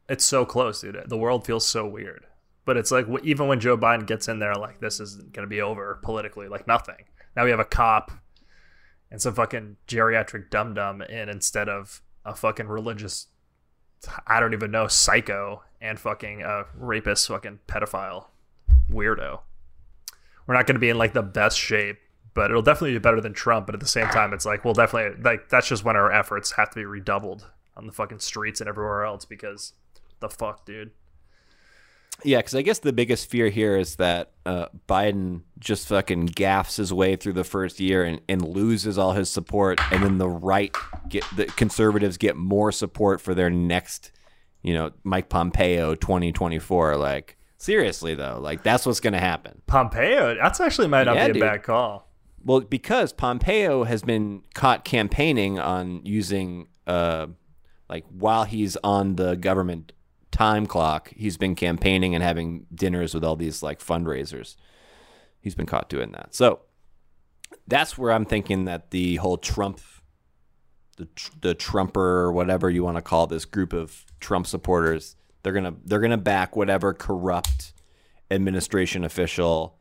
Speaker 2: it's so close, dude. The world feels so weird. But it's like, even when Joe Biden gets in there, like, this isn't going to be over politically, like, nothing. Now we have a cop and some fucking geriatric dum dum in instead of a fucking religious, I don't even know, psycho and fucking uh, rapist, fucking pedophile weirdo. We're not going to be in like the best shape, but it'll definitely be better than Trump. But at the same time, it's like, well, definitely, like, that's just when our efforts have to be redoubled on the fucking streets and everywhere else because the fuck, dude.
Speaker 1: Yeah, because I guess the biggest fear here is that uh, Biden just fucking gaffs his way through the first year and, and loses all his support, and then the right get the conservatives get more support for their next, you know, Mike Pompeo twenty twenty four. Like seriously though, like that's what's gonna happen.
Speaker 2: Pompeo, that's actually might not
Speaker 1: Yeah,
Speaker 2: be a
Speaker 1: dude.
Speaker 2: bad call.
Speaker 1: Well, because Pompeo has been caught campaigning on using, uh, like while he's on the government time clock, he's been campaigning and having dinners with all these like fundraisers. He's been caught doing that. So that's where I'm thinking that the whole Trump, the the Trumper or whatever you want to call this group of Trump supporters, they're gonna they're gonna back whatever corrupt administration official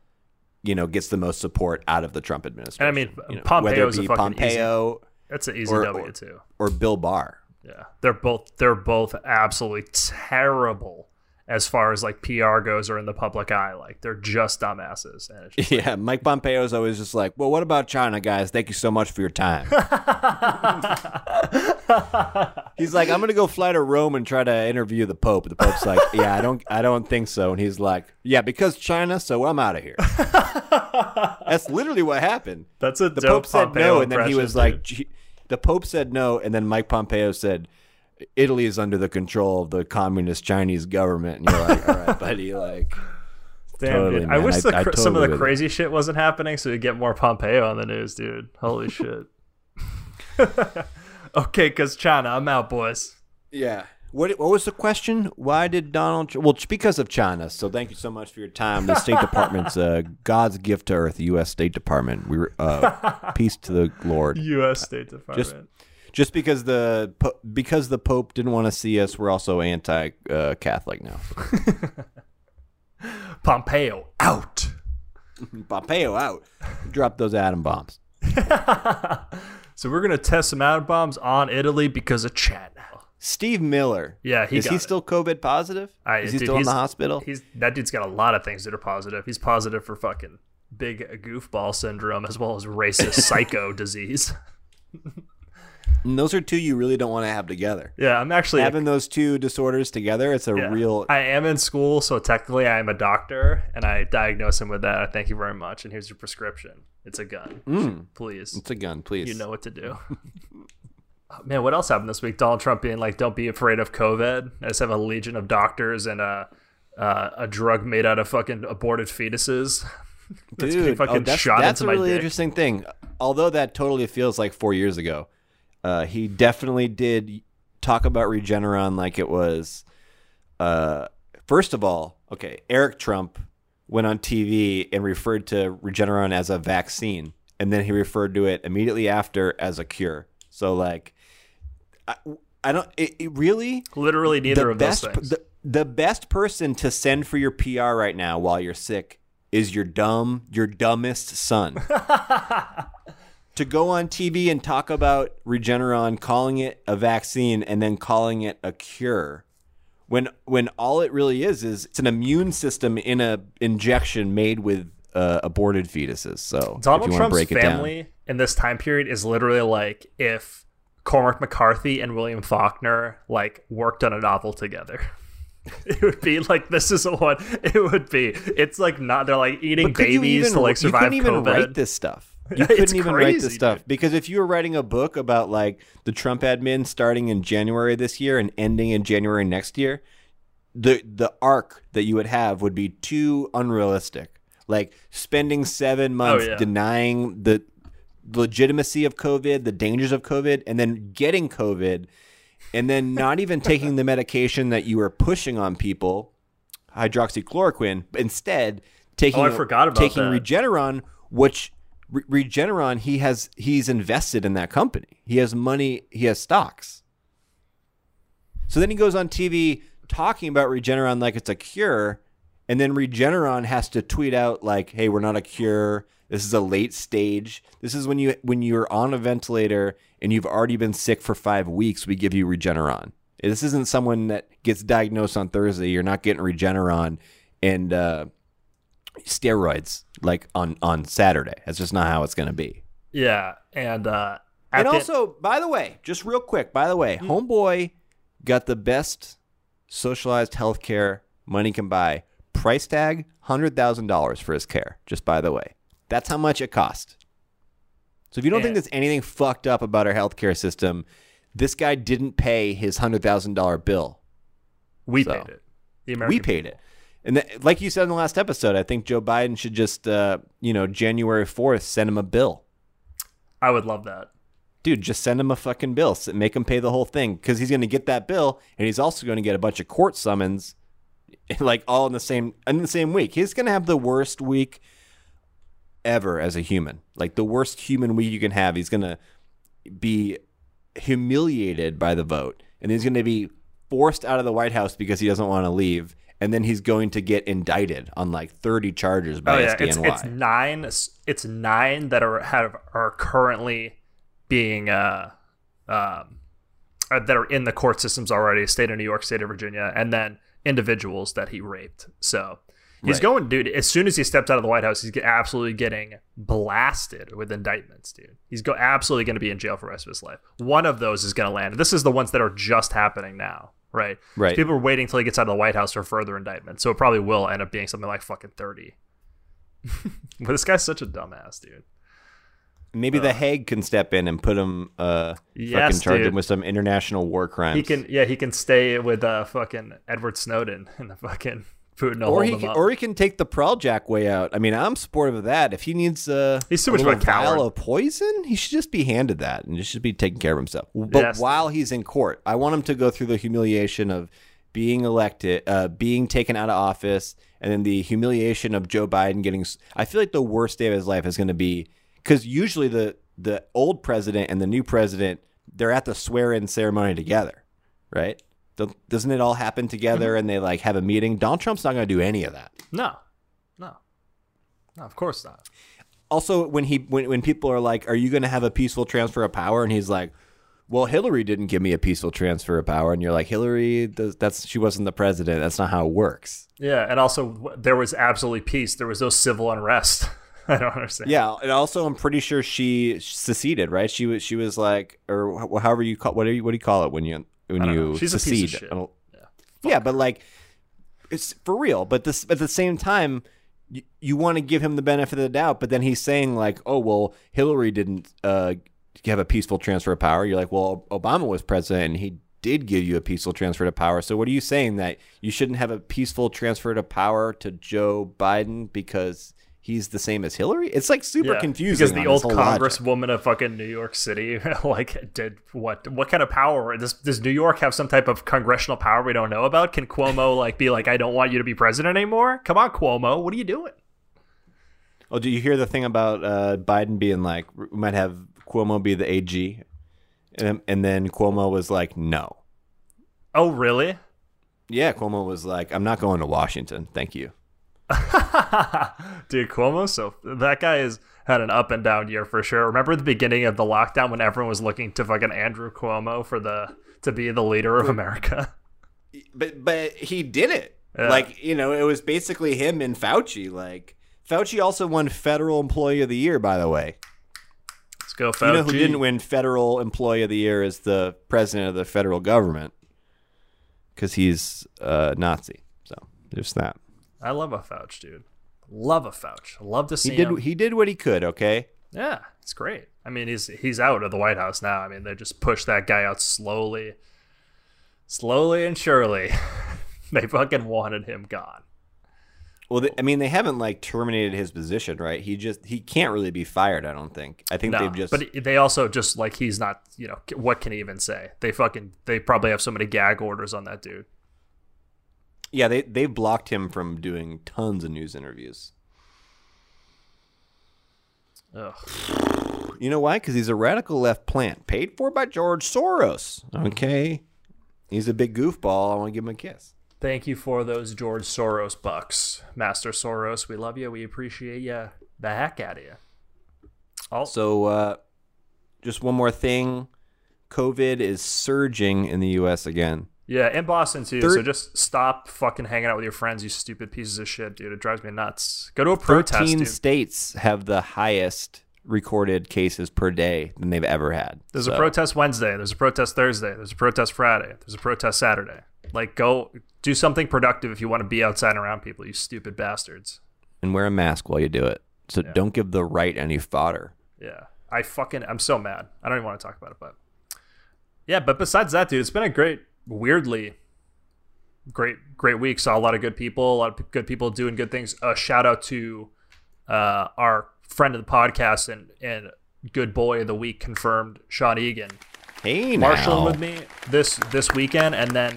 Speaker 1: you know, gets the most support out of the Trump administration.
Speaker 2: I mean,
Speaker 1: you know,
Speaker 2: Pompeo's
Speaker 1: whether
Speaker 2: a
Speaker 1: it be
Speaker 2: easy-
Speaker 1: Pompeo
Speaker 2: That's an easy
Speaker 1: Or-
Speaker 2: W too.
Speaker 1: or Bill Barr.
Speaker 2: Yeah, they're both they're both absolutely terrible as far as like PR goes or in the public eye. Like they're just dumbasses. Just,
Speaker 1: Yeah, Mike Pompeo is always just like, well, what about China, guys? Thank you so much for your time. he's like, I'm gonna go fly to Rome and try to interview the Pope. The Pope's like, yeah, I don't, I don't think so. And he's like, yeah, because China, so I'm out of here. That's literally what happened.
Speaker 2: that's a
Speaker 1: The Pope said
Speaker 2: Pompeo
Speaker 1: no, and then he was like,
Speaker 2: dude.
Speaker 1: "Gee-" the Pope said no, and then Mike Pompeo said, Italy is under the control of the communist Chinese government. And you're like, all right, buddy, like,
Speaker 2: Damn,
Speaker 1: totally,
Speaker 2: dude. I wish
Speaker 1: I-
Speaker 2: the
Speaker 1: I
Speaker 2: cr- some of the
Speaker 1: with it.
Speaker 2: crazy shit wasn't happening, so we get more Pompeo on the news, dude. Holy shit. okay, because China, I'm out, boys.
Speaker 1: yeah. What, what was the question? Why did Donald? Well, it's because of China. So thank you so much for your time. The State Department's uh, God's gift to Earth. The U.S. State Department. We were uh, peace to the Lord.
Speaker 2: U.S. State Department.
Speaker 1: Just because the because the Pope didn't want to see us, we're also anti uh, Catholic now.
Speaker 2: Pompeo out.
Speaker 1: Pompeo out. Drop those atom bombs.
Speaker 2: So we're gonna test some atom bombs on Italy because of China.
Speaker 1: Steve Miller.
Speaker 2: Yeah, he
Speaker 1: is he
Speaker 2: it.
Speaker 1: still COVID positive?
Speaker 2: I-
Speaker 1: is he
Speaker 2: dude,
Speaker 1: still in the hospital?
Speaker 2: He's that dude's got a lot of things that are positive. He's positive for fucking big goofball syndrome as well as racist psycho disease.
Speaker 1: And those are two you really don't want to have together.
Speaker 2: Yeah, I'm actually
Speaker 1: Having those two disorders together, it's a
Speaker 2: yeah.
Speaker 1: real.
Speaker 2: I am in school, so technically I am a doctor, and I diagnose him with that. Thank you very much, and here's your prescription. It's a gun.
Speaker 1: Mm.
Speaker 2: Please,
Speaker 1: It's a gun, please.
Speaker 2: you know what to do. Oh, Man, what else happened this week? Donald Trump being like, "Don't be afraid of COVID." I just have a legion of doctors and a uh, a drug made out of fucking aborted fetuses. That's
Speaker 1: Dude,
Speaker 2: fucking
Speaker 1: oh, that's,
Speaker 2: shot
Speaker 1: that's
Speaker 2: into
Speaker 1: a really
Speaker 2: dick.
Speaker 1: interesting thing. Although that totally feels like four years ago, uh, he definitely did talk about Regeneron like it was. Uh, first of all, okay, Eric Trump went on TV and referred to Regeneron as a vaccine, and then he referred to it immediately after as a cure. So like, I, I don't it, it really
Speaker 2: Literally neither
Speaker 1: the
Speaker 2: of
Speaker 1: best
Speaker 2: those things.
Speaker 1: the, the best person to send for your PR right now while you're sick is your dumb your dumbest son. to go on TV and talk about Regeneron, calling it a vaccine and then calling it a cure, when when all it really is is it's an immune system in a injection made with uh, aborted fetuses. So
Speaker 2: Donald Trump's
Speaker 1: break it down.
Speaker 2: family in this time period is literally like if Cormac McCarthy and William Faulkner like worked on a novel together. It would be like this is what it would be. It's like not they're like eating babies
Speaker 1: even,
Speaker 2: to like
Speaker 1: you
Speaker 2: survive
Speaker 1: couldn't even
Speaker 2: COVID.
Speaker 1: write this stuff. You couldn't even write this stuff
Speaker 2: dude.
Speaker 1: because if you were writing a book about like the Trump admin starting in January this year and ending in January next year, the the arc that you would have would be too unrealistic. Like spending seven oh, months
Speaker 2: Oh, yeah.
Speaker 1: denying the legitimacy of COVID, the dangers of COVID, and then getting COVID, and then not even taking the medication that you were pushing on people, hydroxychloroquine, but instead taking
Speaker 2: Oh, I forgot about
Speaker 1: taking
Speaker 2: that.
Speaker 1: Regeneron, which Re- Regeneron he has he's invested in that company. He has money. He has stocks. So then he goes on TV talking about Regeneron like it's a cure, and then Regeneron has to tweet out like, "Hey, we're not a cure. This is a late stage. This is when you when you're on a ventilator and you've already been sick for five weeks. We give you Regeneron. This isn't someone that gets diagnosed on Thursday. You're not getting Regeneron and uh, steroids like on on Saturday. That's just not how it's going to be.
Speaker 2: Yeah, and uh
Speaker 1: And
Speaker 2: the-
Speaker 1: also, by the way, just real quick, by the way, Homeboy got the best socialized health care money can buy. Price tag $100,000 for his care, just by the way. That's how much it cost. So if you don't think there's anything fucked up about our healthcare system, this guy didn't pay his $100,000 bill.
Speaker 2: we
Speaker 1: so-
Speaker 2: paid it. The American
Speaker 1: we paid it. And th- like you said in the last episode, I think Joe Biden should just, uh, you know, January 4th, send him a bill.
Speaker 2: I would love that.
Speaker 1: dude, just send him a fucking bill. Make him pay the whole thing because he's going to get that bill, and he's also going to get a bunch of court summons, like all in the same in the same week. He's going to have the worst week ever as a human, like the worst human week you can have. He's going to be humiliated by the vote, and he's going to be forced out of the White House because he doesn't want to leave. And then he's going to get indicted on like 30 charges by
Speaker 2: Oh yeah, it's, it's nine. It's nine that are have are currently being uh, um, uh, that are in the court systems already. State of New York, state of Virginia, and then individuals that he raped. So he's
Speaker 1: Right.
Speaker 2: going, dude. As soon as he steps out of the White House, he's absolutely getting blasted with indictments, dude. He's go absolutely going to be in jail for the rest of his life. One of those is going to land. This is the ones that are just happening now. Right.
Speaker 1: Right.
Speaker 2: People are waiting till he gets out of the White House for further indictment. So it probably will end up being something like fucking 30. but this guy's such a dumbass, dude.
Speaker 1: Maybe the Hague can step in and put him, uh,
Speaker 2: Yes,
Speaker 1: fucking charge
Speaker 2: dude.
Speaker 1: him with some international war crimes.
Speaker 2: He can, yeah, he can stay with uh, fucking Edward Snowden and the fucking Putin.
Speaker 1: or he can, or he can take the Praljak way out. I mean, I'm supportive of that. If he needs uh,
Speaker 2: He's too
Speaker 1: a
Speaker 2: much of a
Speaker 1: vial of poison, he should just be handed that and just should be taking care of himself. But
Speaker 2: Yes.
Speaker 1: while he's in court, I want him to go through the humiliation of being elected, uh, being taken out of office, and then the humiliation of Joe Biden getting. I feel like the worst day of his life is going to be because usually the the old president and the new president they're at the swear-in ceremony together, right? Don't- Doesn't it all happen together and they like have a meeting? Donald Trump's not going to do any of that.
Speaker 2: no, no, no, of course not.
Speaker 1: also when he when, when people are like are you going to have a peaceful transfer of power and he's like well hillary didn't give me a peaceful transfer of power and you're like hillary does, that's she wasn't the president that's not how it works
Speaker 2: Yeah, and also there was absolutely peace. There was no civil unrest. I don't understand.
Speaker 1: yeah and also i'm pretty sure she seceded right she was she was like or however you call what do you what do you call it when you when you.
Speaker 2: She's a piece of shit. Yeah.
Speaker 1: yeah but like it's for real but this at the same time you, you want to give him the benefit of the doubt but then he's saying like oh well hillary didn't uh have a peaceful transfer of power you're like well obama was president and he did give you a peaceful transfer of power so what are you saying that you shouldn't have a peaceful transfer of power to joe biden because he's the same as hillary it's like super
Speaker 2: Yeah,
Speaker 1: confusing
Speaker 2: because the old
Speaker 1: whole logic.
Speaker 2: congresswoman of fucking New York City like did what what kind of power does does New York have some type of congressional power we don't know about? Can Cuomo like be like I don't want you to be president anymore? Come on Cuomo, what are you doing?
Speaker 1: oh do you hear the thing about uh biden being like we might have cuomo be the ag and, and then cuomo was like no
Speaker 2: Oh really?
Speaker 1: Yeah, Cuomo was like, "I'm not going to Washington, thank you."
Speaker 2: Dude, Cuomo, so that guy has had an up and down year for sure. Remember the beginning of the lockdown when everyone was looking to fucking Andrew Cuomo for the to be the leader of America?
Speaker 1: But but he did it.
Speaker 2: Yeah.
Speaker 1: Like you know, it was basically him and Fauci. Like Fauci also won Federal Employee of the Year, by the way.
Speaker 2: Let's go, Fauci.
Speaker 1: You know who didn't win Federal Employee of the Year is the president of the federal government because he's a Nazi. So there's that.
Speaker 2: I love a Fauci, dude. Love a Fauci. Love to see
Speaker 1: He did
Speaker 2: him.
Speaker 1: he did what he could. Okay.
Speaker 2: Yeah, it's great. I mean, he's he's out of the White House now. I mean, they just pushed that guy out slowly, slowly and surely. they fucking wanted him gone.
Speaker 1: Well, they, I mean, they haven't like terminated his position, right? He just he can't really be fired. I don't think. I think
Speaker 2: No,
Speaker 1: they've just.
Speaker 2: but they also just like he's not. You know, what can he even say? They fucking they probably have so many gag orders on that dude.
Speaker 1: Yeah, they they've blocked him from doing tons of news interviews.
Speaker 2: Ugh.
Speaker 1: You know why? Because he's a radical left plant paid for by George Soros. Okay, he's a big goofball. I want to give him a kiss.
Speaker 2: Thank you for those George Soros bucks, Master Soros. We love you. We appreciate you. The heck out of you. Also,
Speaker 1: So, uh, just one more thing. COVID is surging in the U.S. again.
Speaker 2: Yeah, in Boston too.
Speaker 1: Thir-
Speaker 2: so just stop fucking hanging out with your friends, you stupid pieces of shit, dude. It drives me nuts. Go to a protest,
Speaker 1: Thirteen
Speaker 2: dude.
Speaker 1: states have the highest recorded cases per day than they've ever had.
Speaker 2: There's
Speaker 1: So-
Speaker 2: a protest Wednesday. There's a protest Thursday. There's a protest Friday. There's a protest Saturday. Like, go do something productive if you want to be outside and around people. You stupid bastards.
Speaker 1: and wear a mask while you do it. So don't give the right any fodder.
Speaker 2: Yeah. I fucking I'm so mad. I don't even want to talk about it, but yeah. But besides that, dude, it's been a great, weirdly, great, great week. Saw a lot of good people, a lot of good people doing good things. A shout out to uh, our friend of the podcast and and good boy of the week confirmed, Sean Egan.
Speaker 1: Hey, now.
Speaker 2: marshalling with me this this weekend and then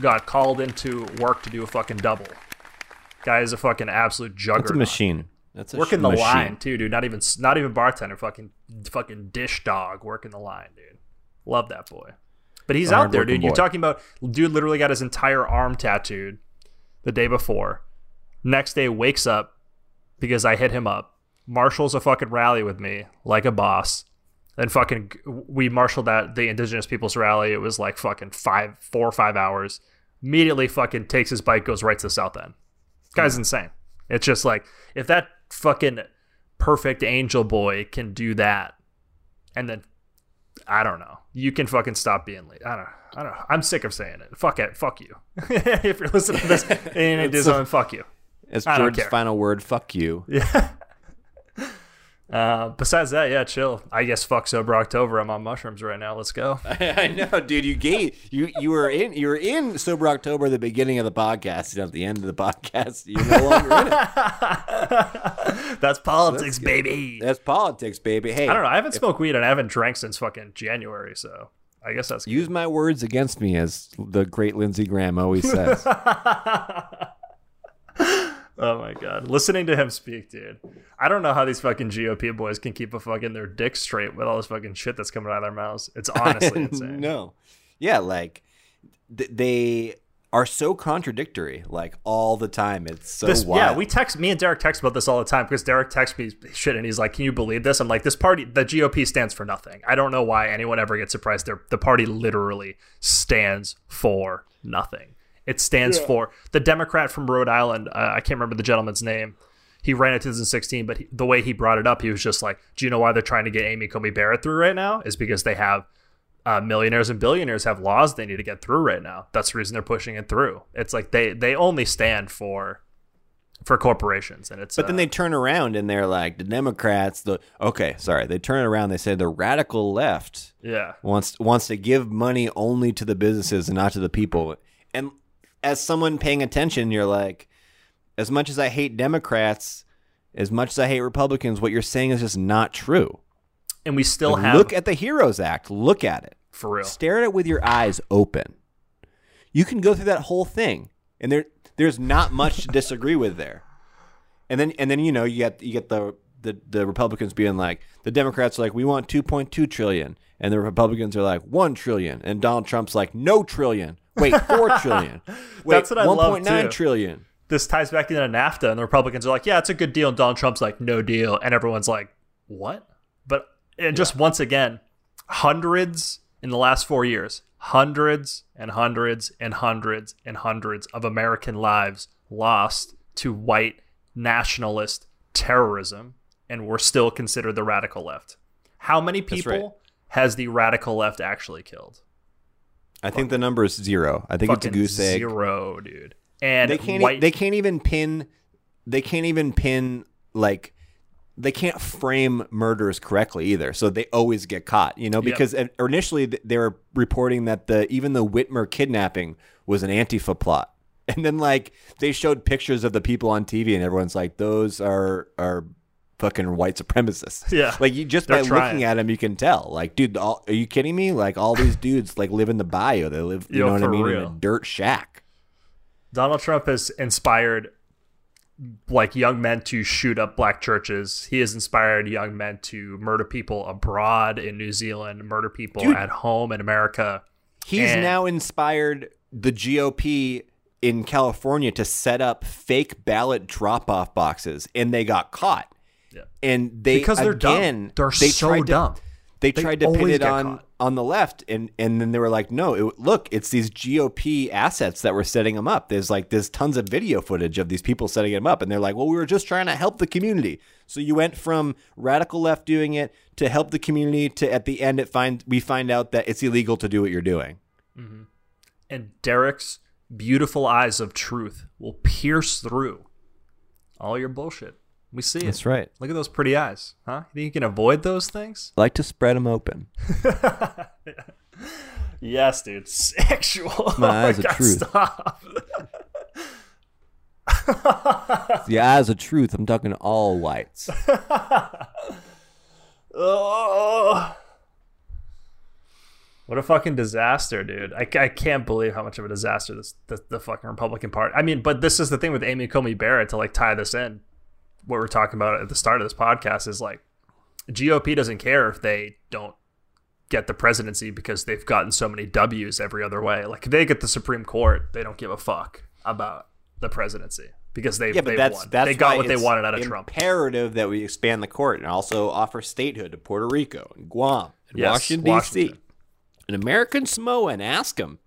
Speaker 2: got called into work to do a fucking double. Guy is a fucking absolute juggernaut.
Speaker 1: That's a machine. That's a
Speaker 2: Working
Speaker 1: sh-
Speaker 2: the
Speaker 1: machine.
Speaker 2: line too, dude. Not even not even bartender. Fucking fucking dish dog working the line, dude. Love that boy. But he's out there, dude. You're talking about dude. Literally got his entire arm tattooed the day before. Next day wakes up because I hit him up. Marshals a fucking rally with me like a boss. Then fucking we marshaled at the Indigenous Peoples Rally. It was like fucking five, four or five hours. Immediately fucking takes his bike, goes right to the south end. Guy's insane. It's just like if that fucking perfect angel boy can do that, and then I don't know, you can fucking stop being late. I don't. I don't know. I'm sick of saying it. Fuck it. Fuck you. if you're listening to this and it is on, fuck you.
Speaker 1: It's George's final word. Fuck you.
Speaker 2: Yeah. Uh, besides that, yeah, chill. I guess fuck sober October. I'm on mushrooms right now. Let's go.
Speaker 1: I know, dude. You gave you you were in you were in sober October at the beginning of the podcast, and at the end of the podcast, you're no longer in it.
Speaker 2: That's politics, baby.
Speaker 1: That's politics, baby. Hey,
Speaker 2: I don't know. I haven't smoked weed and I haven't drank since fucking January, so I guess that's
Speaker 1: Use my words against me, as the great Lindsey Graham always says.
Speaker 2: Oh my god, listening to him speak, dude. I don't know how these fucking GOP boys can keep a fucking their dick straight with all this fucking shit that's coming out of their mouths. It's honestly insane.
Speaker 1: no, yeah, like th- they are so contradictory, like all the time. It's so
Speaker 2: This,
Speaker 1: wild.
Speaker 2: yeah, we text me and Derek text about this all the time because Derek texts me shit and he's like, "Can you believe this?" I'm like, "This party, the GOP stands for nothing. I don't know why anyone ever gets surprised. They're, the party literally stands for nothing. It stands for the Democrat from Rhode Island. Uh, I can't remember the gentleman's name. He ran in 2016, but he, the way he brought it up, he was just like, "Do you know why they're trying to get Amy Coney Barrett through right now? Is because they have." uh, millionaires and billionaires have laws they need to get through right now. That's the reason they're pushing it through. It's like they they only stand for for corporations, and it's
Speaker 1: But then
Speaker 2: uh,
Speaker 1: they turn around and they're like the Democrats. The okay, sorry, they turn around. They say the radical left
Speaker 2: yeah
Speaker 1: wants wants to give money only to the businesses and not to the people. And as someone paying attention, you're like, as much as I hate Democrats, as much as I hate Republicans, what you're saying is just not true.
Speaker 2: and we still
Speaker 1: Like,
Speaker 2: have
Speaker 1: look at the Heroes Act. Look at it.
Speaker 2: for real.
Speaker 1: Stare at it with your eyes open. You can go through that whole thing, and there there's not much to disagree with there. And then and then you know you get you get the the, the Republicans being like the Democrats are like we want 2.2 trillion, and the Republicans are like one trillion, and Donald Trump's like no trillion. Wait, four trillion. Wait,
Speaker 2: That's what I love,
Speaker 1: 1.9
Speaker 2: too.
Speaker 1: trillion.
Speaker 2: This ties back into NAFTA, and the Republicans are like, "Yeah, it's a good deal," and Donald Trump's like, "No deal," and everyone's like, "What?" But and just once again, hundreds in the last four years, hundreds and hundreds and hundreds and hundreds of American lives lost to white nationalist terrorism, and we're still considered the radical left. How many people
Speaker 1: right.
Speaker 2: has the radical left actually killed?
Speaker 1: I think the number is zero. I think it's a goose egg.
Speaker 2: zero, dude. And
Speaker 1: They can't. e- They can't even pin. They can't even pin like. They can't frame murders correctly either, so they always get caught. You know, because uh, initially they were reporting that the even the Whitmer kidnapping was an Antifa plot, and then like they showed pictures of the people on TV, and everyone's like, "Those are are fucking white supremacists."
Speaker 2: Yeah.
Speaker 1: like you just by
Speaker 2: trying.
Speaker 1: looking at them, you can tell. Like, dude, all, are you kidding me? Like all these dudes like live in the bayou. They live, you
Speaker 2: Yo,
Speaker 1: know what I mean, in a dirt shack.
Speaker 2: Donald Trump has inspired like young men to shoot up black churches. He has inspired young men to murder people abroad in New Zealand, murder people
Speaker 1: Dude.
Speaker 2: at home in America.
Speaker 1: He's
Speaker 2: And-
Speaker 1: now inspired the GOP in California to set up fake ballot drop-off boxes, and they got caught.
Speaker 2: Yeah.
Speaker 1: And they
Speaker 2: Because they're dumb.
Speaker 1: again,
Speaker 2: They're
Speaker 1: they
Speaker 2: so
Speaker 1: tried to,
Speaker 2: dumb.
Speaker 1: They
Speaker 2: They
Speaker 1: tried to pin it on
Speaker 2: caught.
Speaker 1: on the left, and and then they were like, no, it, look, it's these GOP assets that were setting them up. There's like there's tons of video footage of these people setting them up, and they're like, well, we were just trying to help the community. So you went from radical left doing it to help the community to at the end it find we find out that it's illegal to do what you're doing. Mm-hmm.
Speaker 2: And Derek's beautiful eyes of truth will pierce through all your bullshit. We see it.
Speaker 1: That's right.
Speaker 2: Look at those pretty eyes, huh? You think you can avoid those things?
Speaker 1: I like to spread them open.
Speaker 2: Yes, dude. Sexual.
Speaker 1: My
Speaker 2: Oh
Speaker 1: eyes
Speaker 2: God,
Speaker 1: truth.
Speaker 2: Stop.
Speaker 1: The eyes of truth. I'm talking all whites.
Speaker 2: Oh. What a fucking disaster, dude. I, I can't believe how much of a disaster this the, the fucking Republican Party. I mean, but this is the thing with Amy Coney Barrett to like tie this in. What we're talking about at the start of this podcast is like GOP doesn't care if they don't get the presidency because they've gotten so many W's every other way. Like if they get the Supreme Court, they don't give a fuck about the presidency because they
Speaker 1: Yeah, but that's
Speaker 2: won.
Speaker 1: that's
Speaker 2: they got what they wanted out of Trump.
Speaker 1: Imperative that we expand the court and also offer statehood to Puerto Rico and Guam and
Speaker 2: Yes,
Speaker 1: Washington D.C.
Speaker 2: Washington.
Speaker 1: An American Samoa and ask them,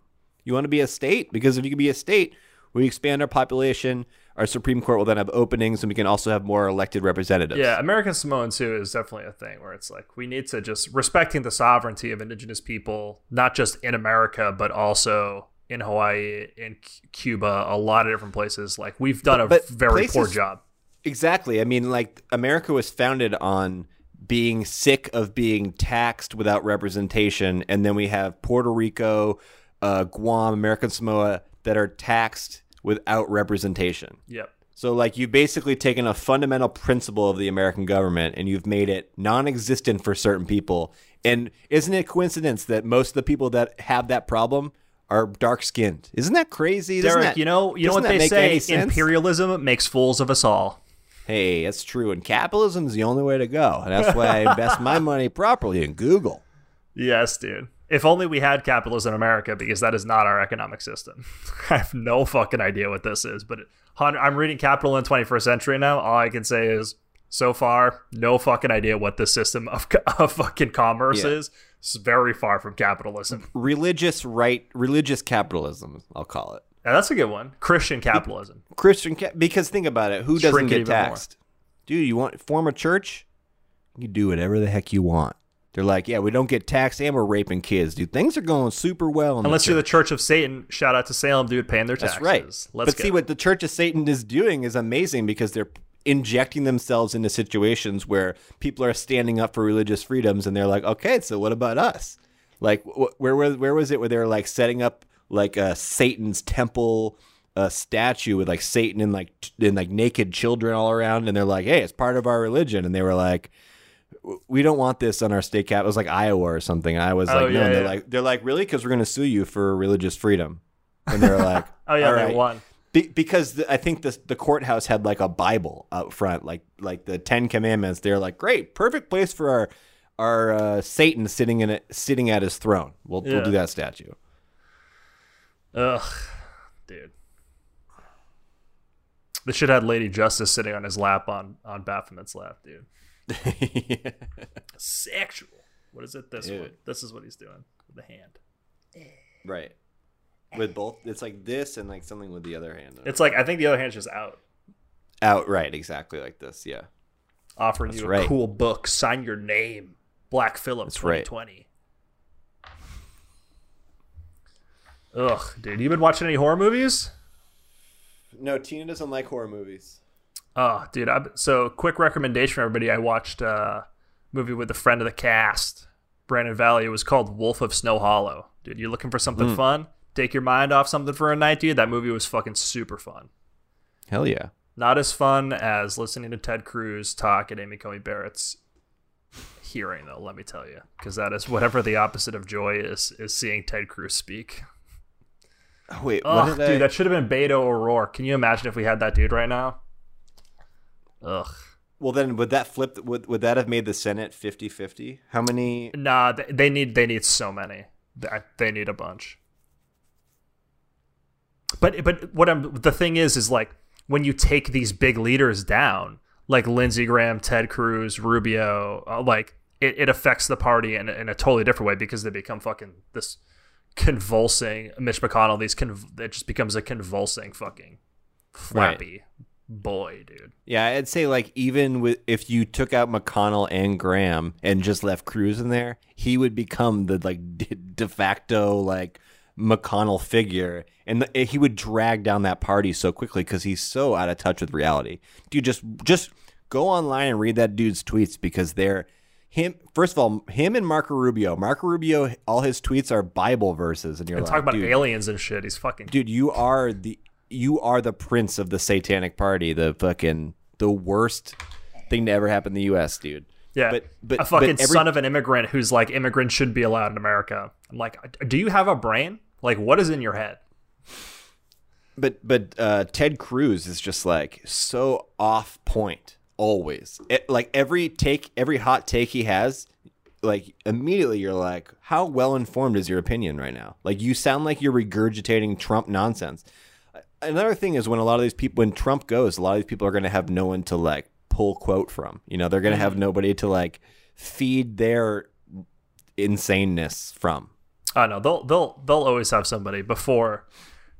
Speaker 1: you want to be a state? Because if you can be a state, we expand our population. Our Supreme Court will then have openings, and we can also have more elected representatives.
Speaker 2: Yeah, American Samoan too is definitely a thing where it's like we need to just respecting the sovereignty of indigenous people, not just in America, but also in Hawaii, in Cuba, a lot of different places. Like we've done a
Speaker 1: But
Speaker 2: very poor job.
Speaker 1: Exactly. I mean, like America was founded on being sick of being taxed without representation, and then we have Puerto Rico, uh, Guam, American Samoa that are taxed without representation.
Speaker 2: Yep.
Speaker 1: So, like, you've basically taken a fundamental principle of the American government and you've made it non-existent for certain people. And isn't it coincidence that most of the people that have that problem are dark-skinned? Isn't that crazy?
Speaker 2: Derek,
Speaker 1: that-
Speaker 2: you know, you know what they say: imperialism makes fools of us all.
Speaker 1: Hey, that's true. And capitalism is the only way to go. And that's why I invest my money properly in Google.
Speaker 2: Yes, dude. If only we had capitalism in America, because that is not our economic system. I have no fucking idea what this is, but I'm reading Capital in the 21st Century now. All I can say is, so far, no fucking idea what this system of, of fucking commerce
Speaker 1: Yeah.
Speaker 2: is. It's very far from capitalism.
Speaker 1: Religious right, religious capitalism, I'll call it.
Speaker 2: And that's a good one. Christian capitalism.
Speaker 1: Christian ca- because think about it, who doesn't
Speaker 2: Shrink
Speaker 1: get taxed? Dude, you want form a church? You do whatever the heck you want. They're like, yeah, we don't get taxed and we're raping kids, dude. Things are going super well.
Speaker 2: Unless
Speaker 1: the
Speaker 2: you're the
Speaker 1: church.
Speaker 2: Of Satan, shout out to Salem, dude, paying their taxes.
Speaker 1: That's right.
Speaker 2: Let's
Speaker 1: but see what the Church of Satan is doing is amazing because they're injecting themselves into situations where people are standing up for religious freedoms and they're like, okay, so what about us? Like, wh- where was where was it where they were like setting up like a Satan's temple a statue with like Satan and like t- and like naked children all around, and they're like, hey, it's part of our religion, and they were like. We don't want this on our state cap. It was like Iowa or something. I was
Speaker 2: Oh,
Speaker 1: like, no.
Speaker 2: yeah,
Speaker 1: they're like, they're like, really? Because we're going to sue you for religious freedom. And they're like,
Speaker 2: Oh, yeah,
Speaker 1: "All
Speaker 2: they
Speaker 1: right."
Speaker 2: won.
Speaker 1: Be- because the, I think the the courthouse had like a Bible out front, like like the Ten Commandments. They're like, great, perfect place for our our uh, Satan sitting in it, sitting at his throne. We'll
Speaker 2: Yeah.
Speaker 1: we'll do that statue.
Speaker 2: Ugh, dude. They should have had Lady Justice sitting on his lap on on Baphomet's lap, dude. Sexual. What is it? This
Speaker 1: Dude.
Speaker 2: one. This is what he's doing with the hand.
Speaker 1: right. With both, it's like this and like something with the other hand.
Speaker 2: It's like I think the other hand's just out.
Speaker 1: out right, exactly like this. Yeah.
Speaker 2: offering
Speaker 1: That's
Speaker 2: you a
Speaker 1: right.
Speaker 2: cool book. Sign your name, Black Phillip,
Speaker 1: That's right.
Speaker 2: 2020. Ugh, dude, you been watching any horror movies?
Speaker 1: No, Tina doesn't like horror movies.
Speaker 2: Oh, dude. I, so, quick recommendation for everybody. I watched a movie with a friend of the cast, Brandon Valley. It was called Wolf of Snow Hollow. Dude, you looking for something
Speaker 1: Hmm.
Speaker 2: fun? Take your mind off something for a night, dude. That movie was fucking super fun.
Speaker 1: Hell yeah.
Speaker 2: Not as fun as listening to Ted Cruz talk at Amy Coney Barrett's hearing, though. Let me tell you, because that is whatever the opposite of joy is is seeing Ted Cruz speak.
Speaker 1: Oh, wait,
Speaker 2: Ugh,
Speaker 1: what did
Speaker 2: dude,
Speaker 1: I?
Speaker 2: that should have been Beto O'Rourke. Can you imagine if we had that dude right now? Ugh.
Speaker 1: Well, then would that flip? Would, would that have made the Senate 50-50? How many?
Speaker 2: Nah, they, they need they need so many. They, they need a bunch. But but what I'm the thing is is like when you take these big leaders down, like Lindsey Graham, Ted Cruz, Rubio, uh, like it, it affects the party in, in a totally different way because they become fucking this convulsing Mitch McConnell. These conv- it just becomes a convulsing fucking flappy boy, dude.
Speaker 1: Yeah, I'd say like even with if you took out McConnell and Graham and just left Cruz in there, he would become the like de, facto like McConnell figure, and the, he would drag down that party so quickly because he's so out of touch with reality. Dude, just just go online and read that dude's tweets because they're him. First of all, him and Marco Rubio. Marco Rubio, all his tweets are Bible verses, and you're
Speaker 2: And
Speaker 1: like,
Speaker 2: talk about aliens and shit. He's fucking
Speaker 1: dude you are the you are the prince of the satanic party the fucking the worst thing to ever happen in the us dude
Speaker 2: Yeah,
Speaker 1: but but
Speaker 2: a fucking
Speaker 1: but every,
Speaker 2: son of an immigrant who's like immigrants should be allowed in America. I'm like, do you have a brain? Like, what is in your head?
Speaker 1: but but uh ted cruz is just like so off point always it, like every take every hot take he has like immediately you're like how well informed is your opinion right now like you sound like you're regurgitating trump nonsense another thing is when a lot of these people when trump goes a lot of these people are going to have no one to like pull quote from you know they're going to have mm-hmm. nobody to like feed their insaneness from
Speaker 2: I know they'll they'll they'll always have somebody before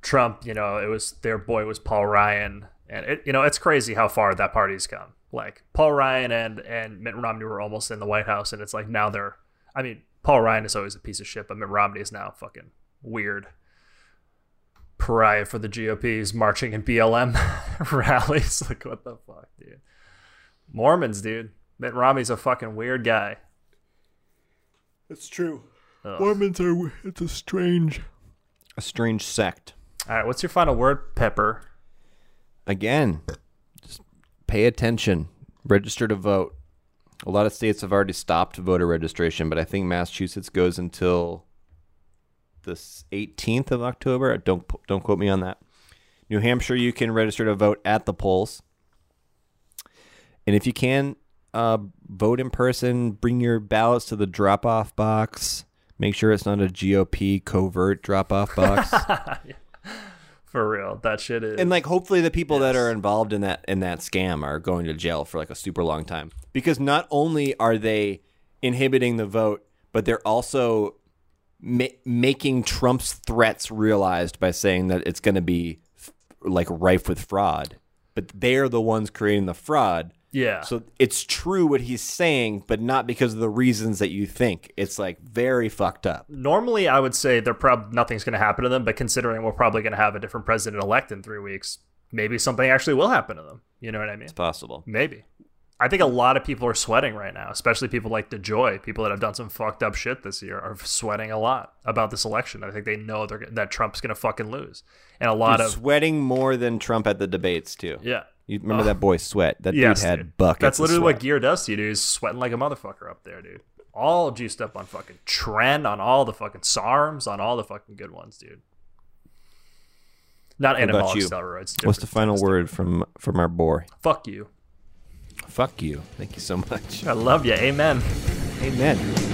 Speaker 2: Trump. You know, it was their boy was Paul Ryan, and it you know it's crazy how far that party's come. Like Paul Ryan and and Mitt Romney were almost in the White House, and it's like now they're. I mean, Paul Ryan is always a piece of shit, but Mitt Romney is now fucking weird pariah for the GOP's marching in BLM rallies. Like what the fuck, dude? Mormons, dude. Mitt Romney's a fucking weird guy.
Speaker 1: it's true
Speaker 2: Ugh.
Speaker 1: mormons are it's a strange a strange sect
Speaker 2: All right, what's your final word, Pepper?
Speaker 1: again, just pay attention. Register to vote. A lot of states have already stopped voter registration, but I think Massachusetts goes until the 18th of October. Don't don't quote me on that. New Hampshire, you can register to vote at the polls, and if you can, uh, vote in person. Bring your ballots to the drop-off box. Make sure it's not a GOP covert drop-off box.
Speaker 2: For real, that shit is.
Speaker 1: and like hopefully the people that are involved in that in that scam are going to jail for like a super long time because not only are they inhibiting the vote but they're also ma- making Trump's threats realized by saying that it's going to be f- like rife with fraud but they're the ones creating the fraud
Speaker 2: yeah.
Speaker 1: so it's true what he's saying but not because of the reasons that you think it's like very fucked up
Speaker 2: normally, I would say they're prob nothing's going to happen to them, but considering we're probably going to have a different president elect in three weeks, maybe something actually will happen to them. You know what I mean?
Speaker 1: It's possible
Speaker 2: Maybe. I think a lot of people are sweating right now, especially people like DeJoy, people that have done some fucked up shit this year, are sweating a lot about this election. I think they know they're that Trump's going to fucking lose, and a lot
Speaker 1: Dude,
Speaker 2: of
Speaker 1: sweating more than Trump at the debates too
Speaker 2: yeah.
Speaker 1: You remember that boy Sweat? That
Speaker 2: Yes,
Speaker 1: dude had
Speaker 2: dude.
Speaker 1: buckets.
Speaker 2: That's literally what gear does to you, dude. He's sweating like a motherfucker up there, dude. All juiced up on fucking tren, on all the fucking SARMs, on all the fucking good ones, dude. Not
Speaker 1: What
Speaker 2: anabolic steroids.
Speaker 1: What's the final word from from our boy?
Speaker 2: Fuck you.
Speaker 1: Fuck you. Thank you so much.
Speaker 2: I love you. Amen.
Speaker 1: Amen.